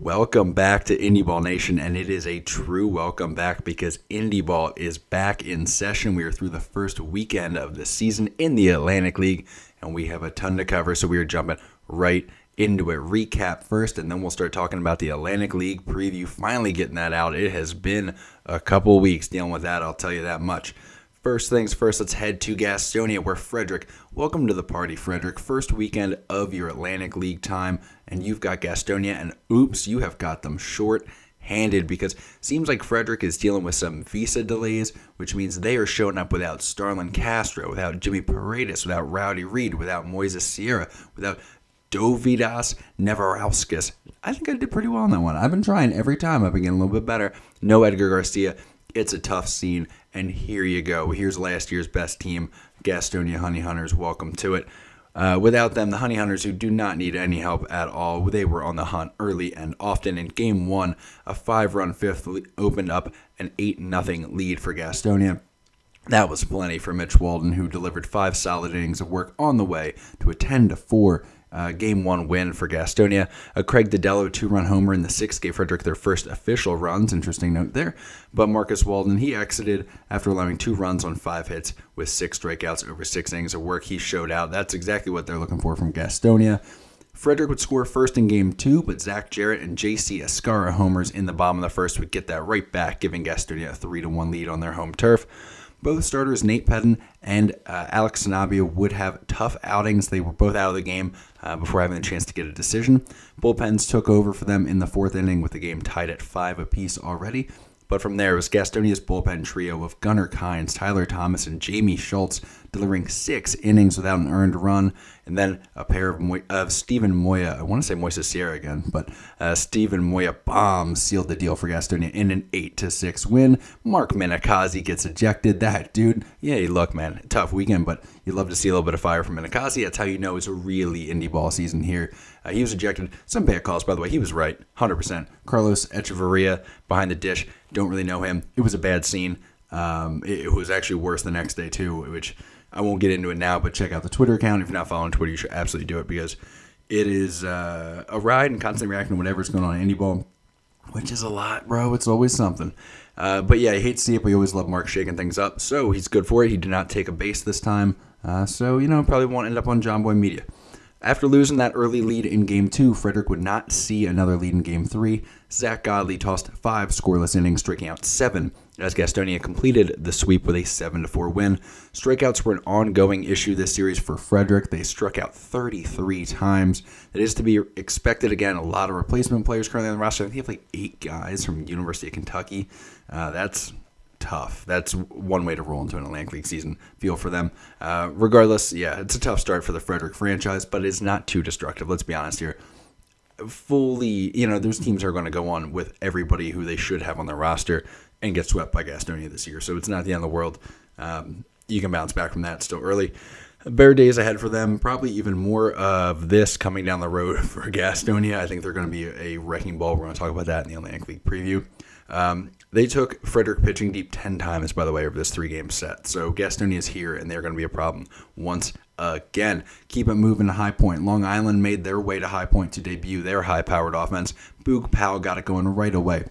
Welcome back to Indy Ball Nation, and it is a true welcome back because Indie Ball is back in session. We are through the first weekend of the season in the Atlantic League, and we have a ton to cover, so we are jumping right into it. Recap first, and then we'll start talking about the Atlantic League preview. Finally, getting that out. It has been a couple weeks dealing with that, I'll tell you that much. First things first, let's head to Gastonia, where Frederick, welcome to the party, Frederick. First weekend of your Atlantic League time, and you've got Gastonia, and oops, you have got them short handed because seems like Frederick is dealing with some visa delays, which means they are showing up without Starlin Castro, without Jimmy Paredes, without Rowdy Reed, without Moises Sierra, without Dovydas Neverauskas. I think I did pretty well on that one. I've been trying every time. I've been getting a little bit better. No Edgar Garcia. It's a tough scene, and here you go. Here's last year's best team, Gastonia Honey Hunters. Welcome to it. Uh, without them, the Honey Hunters, who do not need any help at all, they were on the hunt early and often. In game one, a five run fifth opened up an 8 0 lead for Gastonia. That was plenty for Mitch Walden, who delivered five solid innings of work on the way to a 10 4 uh, game one win for Gastonia. A Craig Dedelow two run homer in the sixth gave Frederick their first official runs. Interesting note there. But Marcus Walden, he exited after allowing two runs on five hits with six strikeouts over six innings of work. He showed out. That's exactly what they're looking for from Gastonia. Frederick would score first in game two, but Zach Jarrett and JC Escarra homers in the bottom of the first would get that right back, giving Gastonia a 3 to 1 lead on their home turf. Both starters, Nate Pedden and uh, Alex Sanabia, would have tough outings. They were both out of the game uh, before having a chance to get a decision. Bullpens took over for them in the fourth inning with the game tied at five apiece already. But from there, it was Gastonia's bullpen trio of Gunnar Kynes, Tyler Thomas, and Jamie Schultz delivering six innings without an earned run, and then a pair of, of Steven Moya. I want to say Moises Sierra again, but uh, Steven Moya bombs sealed the deal for Gastonia in an eight to six win. Mark Minicozzi gets ejected. That dude, yeah, look, man, tough weekend, but you love to see a little bit of fire from Minicozzi. That's how you know it's a really indie ball season here. Uh, he was ejected. Some bad calls, by the way. He was right, 100%. Carlos Echeverria behind the dish. Don't really know him. It was a bad scene. Um, it, it was actually worse the next day, too, which I won't get into it now, but check out the Twitter account. If you're not following Twitter, you should absolutely do it because it is uh, a ride and constant reacting to whatever's going on in indie ball, which is a lot, bro. It's always something. Uh, but yeah, I hate to see it, but we always love Mark shaking things up. So he's good for it. He did not take a base this time. Uh, so, you know, probably won't end up on Jomboy Media. After losing that early lead in game two, Frederick would not see another lead in game three. Zack Godley tossed five scoreless innings, striking out seven as Gastonia completed the sweep with a 7 4 win. Strikeouts were an ongoing issue this series for Frederick. They struck out 33 times. That is to be expected. Again, a lot of replacement players currently on the roster. I think they have like eight guys from University of Kentucky. Uh, that's tough. That's one way to roll into an Atlantic League season. Feel for them. Uh, regardless, yeah, it's a tough start for the Frederick franchise, but it's not too destructive. Let's be honest here. Fully, you know, those teams are going to go on with everybody who they should have on their roster and get swept by Gastonia this year. So it's not the end of the world. Um, you can bounce back from that still early. Better days ahead for them. Probably even more of this coming down the road for Gastonia. I think they're going to be a wrecking ball. We're going to talk about that in the Atlantic League preview. Um, they took Frederick pitching deep 10 times, by the way, over this three game set. So Gastonia is here, and they're going to be a problem once again. Keep it moving to High Point. Long Island made their way to High Point to debut their high powered offense. Boog Powell got it going right away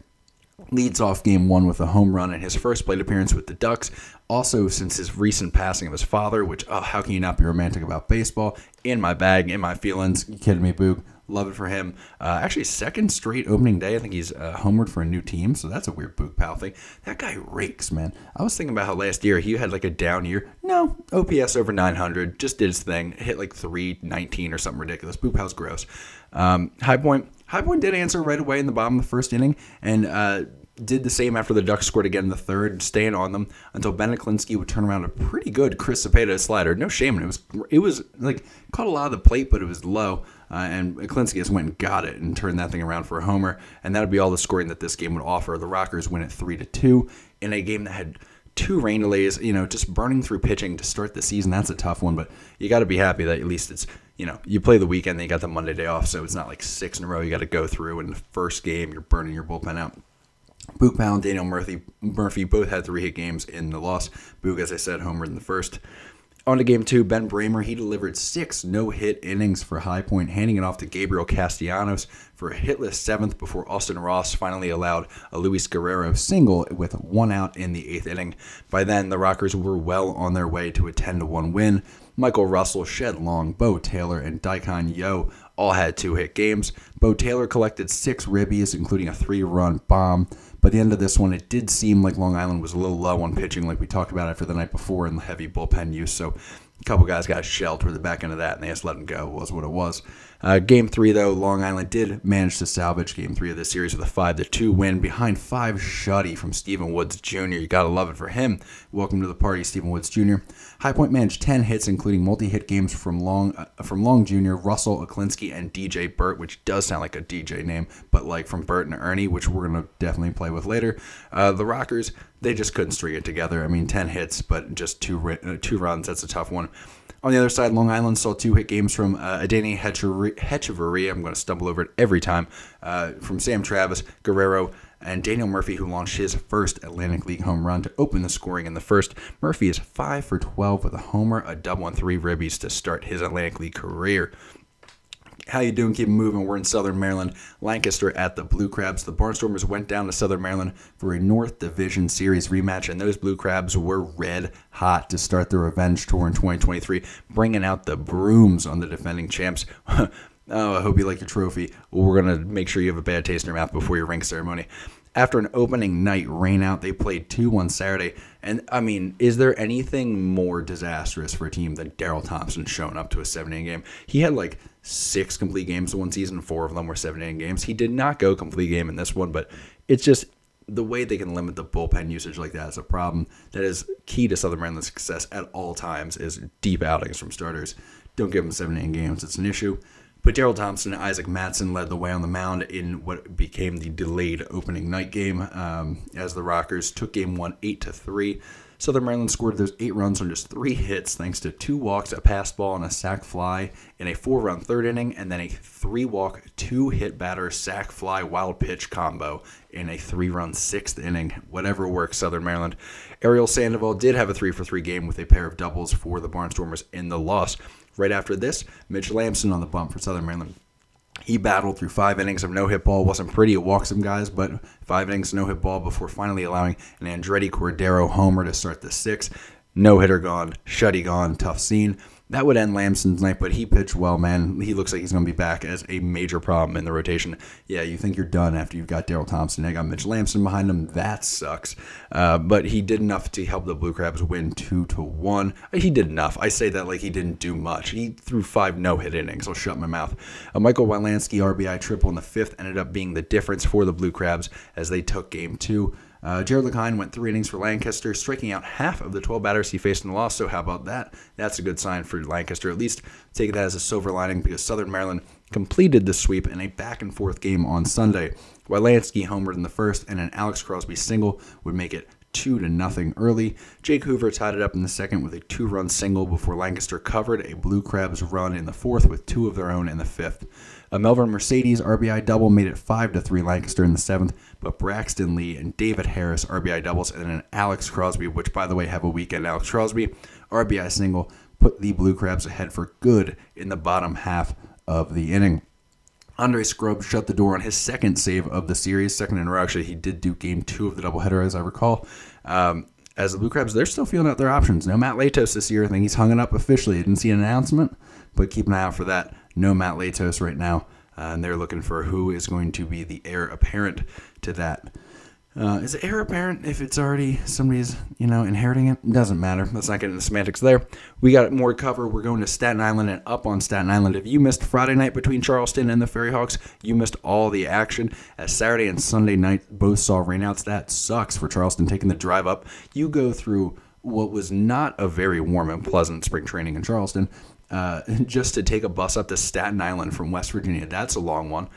leads off game one with a home run in his first plate appearance with the Ducks. Also, since his recent passing of his father, which, oh, how can you not be romantic about baseball? In my bag, in my feelings. You kidding me, Boog? Love it for him. Uh, actually, second straight opening day. I think he's uh, homered for a new team, so that's a weird Boog Powell thing. That guy rakes, man. I was thinking about how last year he had like a down year. No, OPS over 900, just did his thing, hit like 319 or something ridiculous. Boog Powell's gross. Um, high point High Point did answer right away in the bottom of the first inning and uh, did the same after the Ducks scored again in the third, staying on them until Ben Aklinski would turn around a pretty good Chris Cepeda slider. No shame, it was it was like caught a lot of the plate, but it was low. Uh, and Aklinski just went and got it and turned that thing around for a homer, and that would be all the scoring that this game would offer. The Rockers win it three to two in a game that had two rain delays. You know, just burning through pitching to start the season. That's a tough one, but you got to be happy that at least it's you know, you play the weekend, then you got the Monday day off, so it's not like six in a row you got to go through. In the first game, you're burning your bullpen out. Boog Powell and Daniel Murphy, Murphy both had three hit games in the loss. Boog, as I said, homered in the first. On to game two, Ben Braymer. He delivered six no hit innings for High Point, handing it off to Gabriel Castellanos for a hitless seventh before Austin Ross finally allowed a Luis Guerrero single with one out in the eighth inning. By then, the Rockers were well on their way to a 10 1 win. Michael Russell, Shed Long, Bo Taylor, and Daikon Yo all had two hit games. Bo Taylor collected six ribbies, including a three run bomb. By the end of this one, it did seem like Long Island was a little low on pitching, like we talked about after the night before, and the heavy bullpen use. So a couple guys got shelled toward the back end of that, and they just let him go. Was what it was. Uh, game three, though, Long Island did manage to salvage game three of the series with a five to two win behind five shutty from Stephen Woods Jr. You gotta love it for him. Welcome to the party, Stephen Woods Jr. High Point managed ten hits, including multi-hit games from Long uh, from Long Jr., Russell Aklinski, and DJ Burt, which does sound like a DJ name, but like from Bert and Ernie, which we're gonna definitely play with later. Uh, the Rockers they just couldn't string it together. I mean, ten hits, but just two uh, two runs. That's a tough one. On the other side, Long Island saw two hit games from uh, Adeiny Hechavarria. I'm going to stumble over it every time. Uh, from Sam Travis, Guerrero, and Daniel Murphy, who launched his first Atlantic League home run to open the scoring in the first. Murphy is 5 for 12 with a homer, a double, and three ribbies to start his Atlantic League career. How you doing? Keep moving. We're in Southern Maryland. Lancaster at the Blue Crabs. The Barnstormers went down to Southern Maryland for a North Division Series rematch, and those Blue Crabs were red hot to start their revenge tour in 2023, bringing out the brooms on the defending champs. oh, I hope you like your trophy. We're going to make sure you have a bad taste in your mouth before your ring ceremony. After an opening night rainout, they played two on Saturday. And I mean, is there anything more disastrous for a team than Daryl Thompson showing up to a seven inning game? He had like six complete games in one season, four of them were seven inning games. He did not go complete game in this one, but it's just the way they can limit the bullpen usage like that is a problem that is key to Southern Maryland's success at all times is deep outings from starters. Don't give them seven inning games. It's an issue. But Daryl Thompson and Isaac Matson led the way on the mound in what became the delayed opening night game um, as the Rockers took game one eight to three. Southern Maryland scored those eight runs on just three hits, thanks to two walks, a pass ball, and a sac fly in a four-run third inning, and then a three-walk, two-hit batter sac fly wild pitch combo in a three-run sixth inning. Whatever works, Southern Maryland. Ariel Sandoval did have a three-for-three game with a pair of doubles for the Barnstormers in the loss. Right after this, Mitch Lamson on the bump for Southern Maryland. He battled through five innings of no hit ball. Wasn't pretty. It walked some guys, but five innings no hit ball before finally allowing an Andretti Cordero homer to start the sixth. No hitter gone, shutty gone, tough scene that would end Lamson's night, but he pitched well, man. He looks like he's going to be back as a major problem in the rotation. Yeah, you think you're done after you've got Daryl Thompson. They got Mitch Lamson behind him. That sucks. Uh, but he did enough to help the Blue Crabs win two to one. He did enough. I say that like he didn't do much. He threw five no hit innings. I'll shut my mouth. Uh, Michael Wielansky RBI triple in the fifth ended up being the difference for the Blue Crabs as they took game two. Uh, Jared LeKine went three innings for Lancaster, striking out half of the 12 batters he faced in the loss. So, how about that? That's a good sign for Lancaster. At least take that as a silver lining because Southern Maryland completed the sweep in a back and forth game on Sunday. Wielansky homered in the first, and an Alex Crosby single would make it two to nothing early. Jake Hoover tied it up in the second with a two-run single before Lancaster covered a Blue Crabs run in the fourth with two of their own in the fifth. A Melvin Mercedes RBI double made it five to three Lancaster in the seventh, but Braxton Lee and David Harris RBI doubles and an Alex Crosby, which by the way have a weekend Alex Crosby RBI single put the Blue Crabs ahead for good in the bottom half of the inning. Andre Scrubb shut the door on his second save of the series, second in a row. Actually, he did do game two of the doubleheader, as I recall. Um, as the Blue Crabs, they're still feeling out their options. No Matt Latos this year. I think he's hung it up officially. I didn't see an announcement, but keep an eye out for that no Matt Latos right now, uh, and they're looking for who is going to be the heir apparent to that. Uh, is it heir apparent if it's already somebody's, you know, inheriting it? Doesn't matter. Let's not get into semantics there. We got more cover. We're going to Staten Island and up on Staten Island. If you missed Friday night between Charleston and the Ferry Hawks, you missed all the action. As Saturday and Sunday night both saw rainouts, that sucks for Charleston taking the drive up. You go through what was not a very warm and pleasant spring training in Charleston uh, just to take a bus up to Staten Island from West Virginia. That's a long one.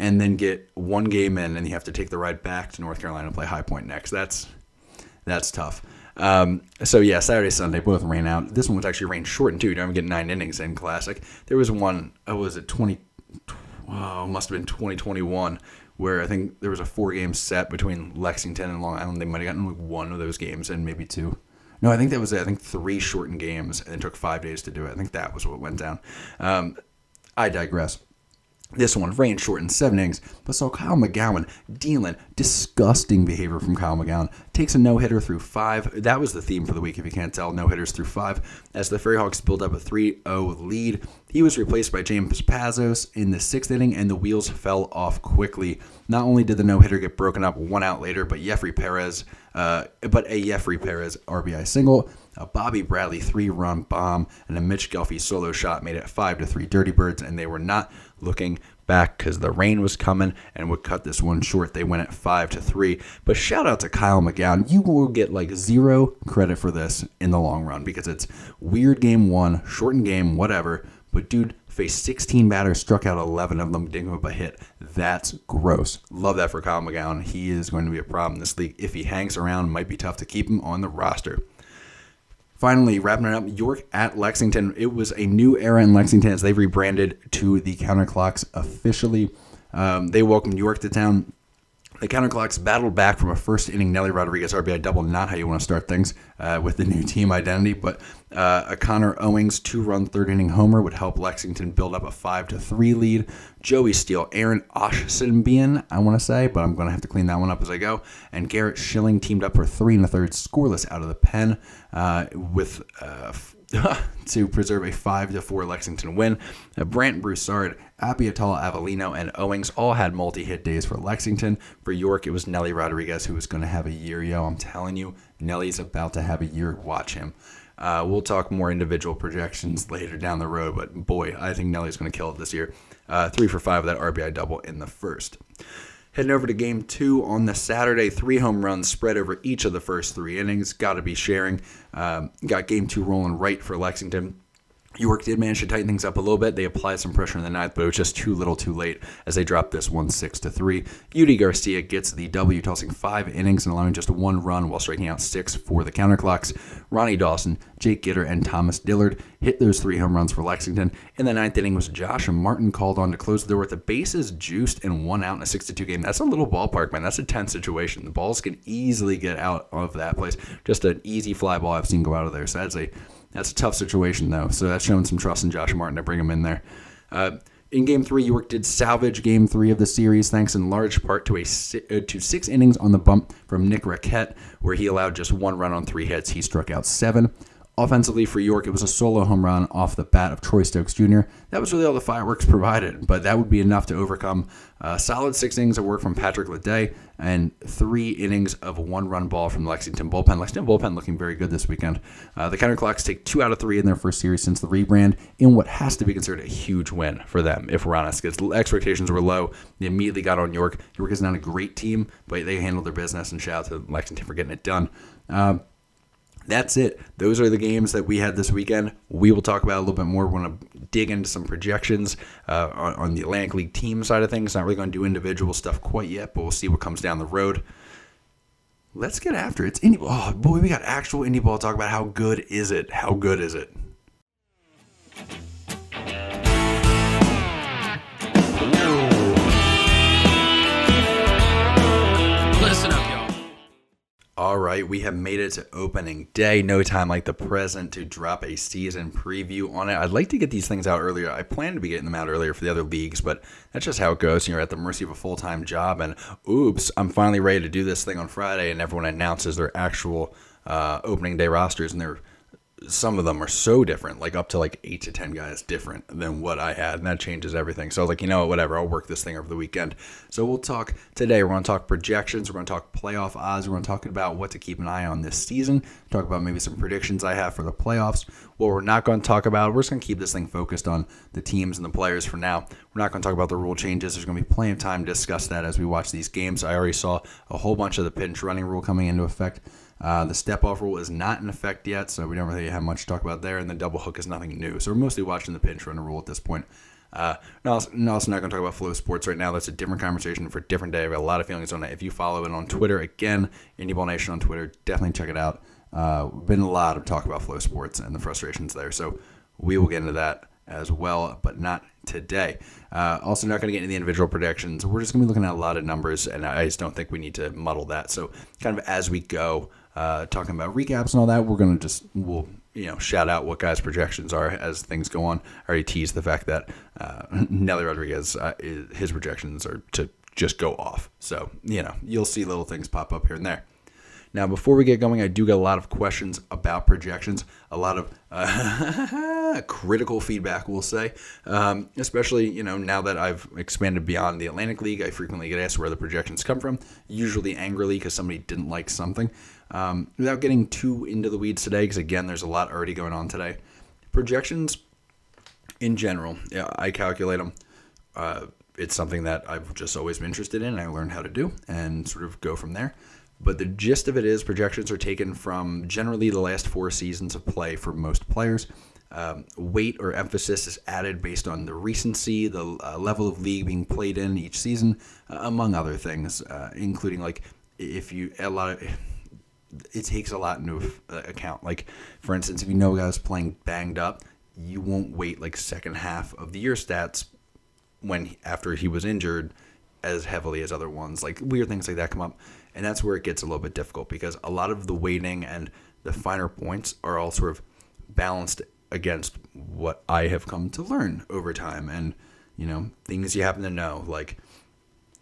And then get one game in, and you have to take the ride back to North Carolina and play High Point next. That's that's tough. Um, so yeah, Saturday, Sunday both ran out. This one was actually rain shortened too. You don't even get nine innings in Classic. There was one. Oh, was it twenty? Oh, must have been twenty twenty one, where I think there was a four game set between Lexington and Long Island. They might have gotten like one of those games and maybe two No, I think that was it. I think three shortened games and it took five days to do it. I think that was what went down. Um, I digress. This one, rain shortened seven innings, but saw Kyle McGowan dealing disgusting behavior from Kyle McGowan. Takes a no hitter through five. That was the theme for the week, if you can't tell. No hitters through five. As the Ferry Hawks build up a 3 0 lead, he was replaced by James Pazos in the sixth inning, and the wheels fell off quickly. Not only did the no hitter get broken up one out later, but Jeffrey Perez, uh, but a Jeffrey Perez RBI single a Bobby Bradley three-run bomb, and a Mitch Gelfi solo shot made it five to three Dirty Birds, and they were not looking back because the rain was coming and would cut this one short. They went at five to three. But shout out to Kyle McGowan. You will get like zero credit for this in the long run because it's weird game one, shortened game, whatever. But dude faced 16 batters, struck out 11 of them, didn't give up a hit. That's gross. Love that for Kyle McGowan. He is going to be a problem in this league. If he hangs around, might be tough to keep him on the roster. Finally, wrapping it up, York at Lexington. It was a new era in Lexington as they rebranded to the Counterclocks officially. Um, they welcomed York to town. The Counterclocks battled back from a first inning Nelly Rodriguez RBI double, not how you want to start things uh, with the new team identity, but uh, a Connor Owings two run third inning homer would help Lexington build up a 5 to 3 lead. Joey Steele, Aaron Ochsenbein, I want to say, but I'm going to have to clean that one up as I go. And Garrett Schilling teamed up for three and a third scoreless out of the pen uh, with. To preserve a 5 to 4 Lexington win. Uh, Brant Broussard, Apiatala Avellino, and Owings all had multi hit days for Lexington. For York, it was Nelly Rodriguez who was going to have a year, yo. I'm telling you, Nelly's about to have a year. Watch him. Uh, we'll talk more individual projections later down the road, but boy, I think Nelly's going to kill it this year. Uh, three for five of that RBI double in the first. Heading over to game two on the Saturday, three home runs spread over each of the first three innings. Got to be sharing. Um, got game two rolling right for Lexington. York did manage to tighten things up a little bit. They applied some pressure in the ninth, but it was just too little too late as they dropped this one six to three. Yudi Garcia gets the W, tossing five innings and allowing just one run while striking out six for the counterclocks. Ronnie Dawson, Jake Gitter, and Thomas Dillard hit those three home runs for Lexington. In the ninth inning was Josh and Martin called on to close the door with the bases juiced and one out in a 6-2 game. That's a little ballpark, man. That's a tense situation. The balls can easily get out of that place. Just an easy fly ball I've seen go out of there. So that's a that's a tough situation, though. So that's showing some trust in Josh Martin to bring him in there. Uh, in Game Three, York did salvage Game Three of the series, thanks in large part to a uh, to six innings on the bump from Nick Raquet, where he allowed just one run on three hits. He struck out seven. Offensively for York, it was a solo home run off the bat of Troy Stokes Jr. That was really all the fireworks provided, but that would be enough to overcome a solid six innings of work from Patrick Leday and three innings of one run ball from Lexington bullpen. Lexington bullpen looking very good this weekend. Uh, the Counterclocks take two out of three in their first series since the rebrand in what has to be considered a huge win for them, if we're honest, expectations were low. They immediately got on York. York is not a great team, but they handled their business, and shout out to Lexington for getting it done. Um, that's it. Those are the games that we had this weekend. We will talk about a little bit more. We want to dig into some projections uh, on, on, the Atlantic League team side of things. Not really going to do individual stuff quite yet, but we'll see what comes down the road. Let's get after it. It's indie ball. Oh, boy, we got actual indie ball talk about. How good is it? How good is it? All right, we have made it to opening day. No time like the present to drop a season preview on it. I'd like to get these things out earlier. I plan to be getting them out earlier for the other leagues, but that's just how it goes. You're at the mercy of a full time job, and oops, I'm finally ready to do this thing on Friday, and everyone announces their actual uh, opening day rosters, and they're some of them are so different, like up to like eight to ten guys different than what I had, and that changes everything. So I was like, you know what, whatever, I'll work this thing over the weekend. So we'll talk today. We're going to talk projections. We're going to talk playoff odds. We're going to talk about what to keep an eye on this season. Talk about maybe some predictions I have for the playoffs. What we're not going to talk about, we're just going to keep this thing focused on the teams and the players for now. We're not going to talk about the rule changes. There's going to be plenty of time to discuss that as we watch these games. I already saw a whole bunch of the pinch running rule coming into effect. Uh, the step off rule is not in effect yet, so we don't really have much to talk about there. And the double hook is nothing new. So we're mostly watching the pinch runner rule at this point. Uh, no, also, no, also not going to talk about FloSports right now. That's a different conversation for a different day. I have a lot of feelings on it. If you follow it on Twitter, again, IndyBall Nation on Twitter, definitely check it out. Uh, been a lot of talk about FloSports and the frustrations there. So we will get into that as well, but not today. Uh, also, not going to get into the individual predictions. We're just going to be looking at a lot of numbers, and I just don't think we need to muddle that. So, kind of as we go, uh, talking about recaps and all that, we're to just we'll you know shout out what guys' projections are as things go on. I already teased the fact that uh, Nelly Rodriguez, uh, his projections are to just go off. So you know you'll see little things pop up here and there. Now, before we get going, I do get a lot of questions about projections, a lot of uh, critical feedback, we'll say. Um, especially, you know, now that I've expanded beyond the Atlantic League, I frequently get asked where the projections come from, usually angrily because somebody didn't like something. Um, without getting too into the weeds today, because again, there's a lot already going on today. Projections, in general, yeah, I calculate them. Uh, it's something that I've just always been interested in. I learned how to do and sort of go from there. But the gist of it is projections are taken from generally the last four seasons of play for most players. Um, weight or emphasis is added based on the recency, the uh, level of league being played in each season, uh, among other things, uh, including like if you a lot of it takes a lot into uh, account. Like for instance, if you know a guys playing banged up, you won't wait like second half of the year stats when after he was injured as heavily as other ones. Like weird things like that come up. And that's where it gets a little bit difficult because a lot of the weighting and the finer points are all sort of balanced against what I have come to learn over time and, you know, things you happen to know. Like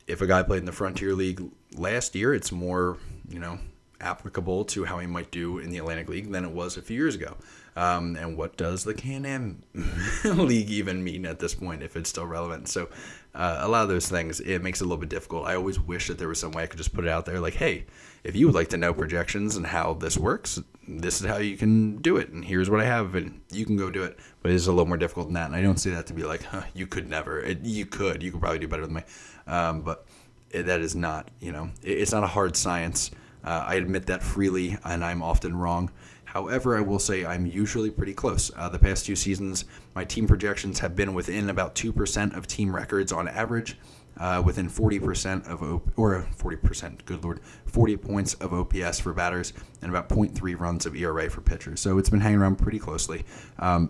if a guy played in the Frontier League last year, it's more, you know, applicable to how he might do in the Atlantic League than it was a few years ago. Um, and what does the Can-Am League even mean at this point if it's still relevant? So uh, a lot of those things, it makes it a little bit difficult. I always wish that there was some way I could just put it out there like, hey, if you would like to know projections and how this works, this is how you can do it. And here's what I have, and you can go do it. But it's a little more difficult than that. And I don't see that to be like, huh, you could never. It, you could. You could probably do better than me. Um, but it, that is not, you know, it, it's not a hard science. Uh, I admit that freely, and I'm often wrong. However, I will say I'm usually pretty close. Uh, the past two seasons, my team projections have been within about 2% of team records on average, uh, within 40% of, or 40%, good lord, 40 points of OPS for batters, and about 0.3 runs of ERA for pitchers. So it's been hanging around pretty closely. Um,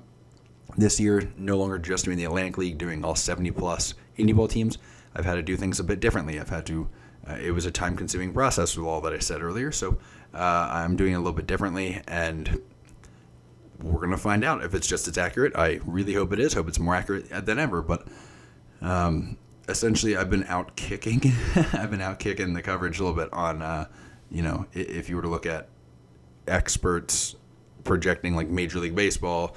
this year, no longer just doing the Atlantic League, doing all 70 plus indie ball teams, I've had to do things a bit differently. I've had to, uh, it was a time consuming process with all that I said earlier. So uh, I'm doing it a little bit differently, and we're gonna find out if it's just as accurate. I really hope it is. Hope it's more accurate than ever. But um, essentially, I've been out kicking. I've been out kicking the coverage a little bit on, uh, you know, if you were to look at experts projecting like Major League Baseball,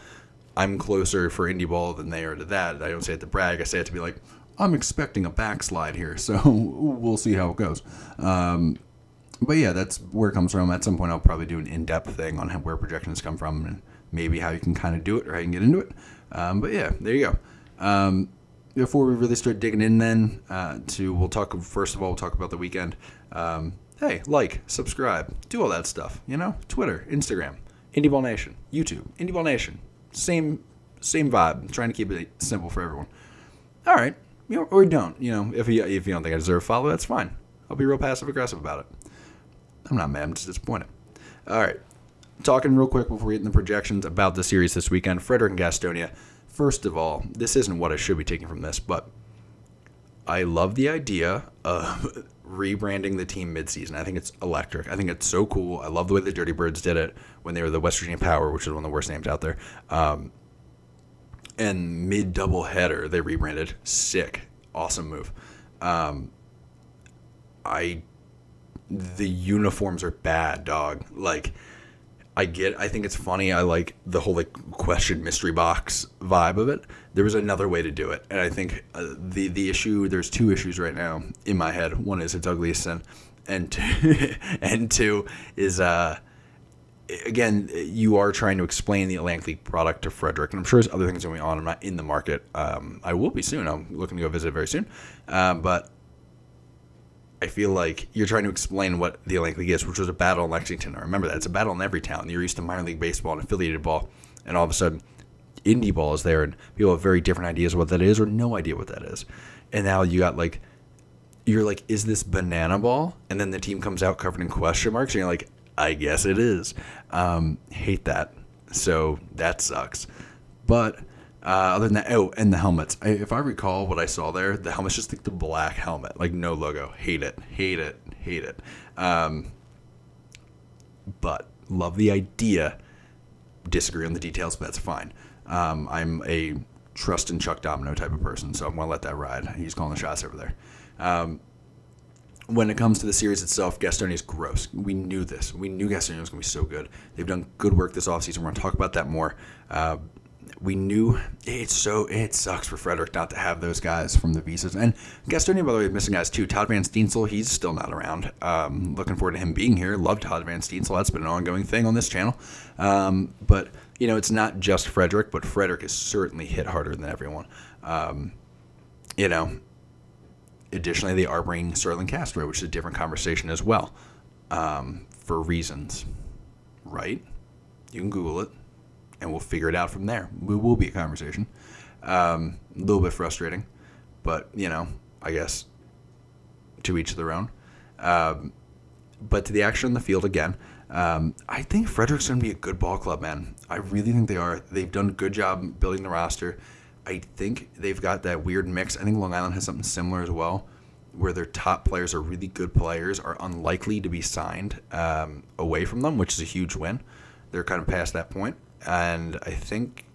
I'm closer for indie ball than they are to that. I don't say it to brag. I say it to be like, I'm expecting a backslide here, so we'll see how it goes. Um, but yeah, that's where it comes from. At some point, I'll probably do an in-depth thing on how, where projections come from and maybe how you can kind of do it or how you can get into it. Um, but yeah, there you go. Um, before we really start digging in, then uh, to we'll talk first of all we'll talk about the weekend. Um, hey, like, subscribe, do all that stuff. You know, Twitter, Instagram, Indy Ball Nation, YouTube, Indy Ball Nation. Same same vibe. Trying to keep it simple for everyone. All right, you know, or don't. You know, if you if you don't think I deserve a follow, that's fine. I'll be real passive aggressive about it. I'm not mad. I'm just disappointed. All right. Talking real quick before we get into projections about the series this weekend, Frederick and Gastonia. First of all, this isn't what I should be taking from this, but I love the idea of rebranding the team midseason. I think it's electric. I think it's so cool. I love the way the Dirty Birds did it when they were the West Virginia Power, which is one of the worst names out there. Um, and mid double header, they rebranded. Sick. Awesome move. Um, I the uniforms are bad, dog. Like I get I think it's funny. I like the whole like question mystery box vibe of it. There was another way to do it. And I think uh, the the issue there's two issues right now in my head. One is it's ugly sin and two, and two is uh again, you are trying to explain the Atlantic League product to Frederick, and I'm sure there's other things going on. I'm not in the market. Um, I will be soon. I'm looking to go visit very soon. Um, but I feel like you're trying to explain what the Atlantic League is, which was a battle in Lexington. I remember that. It's a battle in every town. You're used to minor league baseball and affiliated ball, and all of a sudden, indie ball is there, and people have very different ideas of what that is or no idea what that is. And now you got like, you're like, is this banana ball? And then the team comes out covered in question marks, and you're like, I guess it is. Um, hate that. So that sucks. But Uh, other than that, oh, and the helmets. I, if I recall what I saw there, the helmet's just like the black helmet, like no logo. Hate it, hate it, hate it. Um, but love the idea. Disagree on the details, but that's fine. Um, I'm a trust in Chuck Domino type of person, so I'm gonna let that ride. He's calling the shots over there. Um, when it comes to the series itself, Gastonia is gross. We knew this. We knew Gastonia was going to be so good. They've done good work this offseason. We're going to talk about that more. Uh, we knew it's so it sucks for Frederick not to have those guys from the visas. And Gastonia, by the way, missing guys too. Todd Van Steensel, he's still not around. Um, looking forward to him being here. Love Todd Van Steensel. That's been an ongoing thing on this channel. Um, but you know, it's not just Frederick, but Frederick is certainly hit harder than everyone. Um, you know, additionally, they are bringing Starlin Castro, which is a different conversation as well, um, for reasons, right? You can Google it and we'll figure it out from there. We will be a conversation. Um, a little bit frustrating, but you know, I guess to each their own. Um, but to the action in the field again, um, I think Frederick's going to be a good ball club, man. I really think they are. They've done a good job building the roster. I think they've got that weird mix. I think Long Island has something similar as well, where their top players are really good players, are unlikely to be signed um, away from them, which is a huge win. They're kind of past that point and I think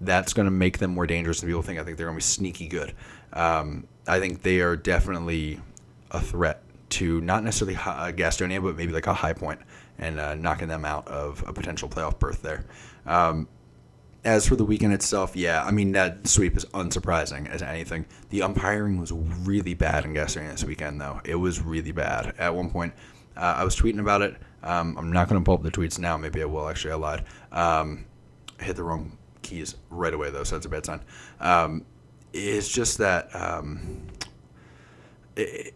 that's going to make them more dangerous than people think. I think they're going to be sneaky good. Um, I think they are definitely a threat to not necessarily uh, Gastonia, but maybe like a high point and uh, knocking them out of a potential playoff berth there. Um, as for the weekend itself, yeah, I mean that sweep is unsurprising as anything. The umpiring was really bad in Gastonia this weekend, though. It was really bad. At one point, uh, I was tweeting about it. Um, I'm not going to pull up the tweets now. Maybe I will. Actually, I lied. Um, hit the wrong keys right away though, so that's a bad sign. Um, it's just that um, it,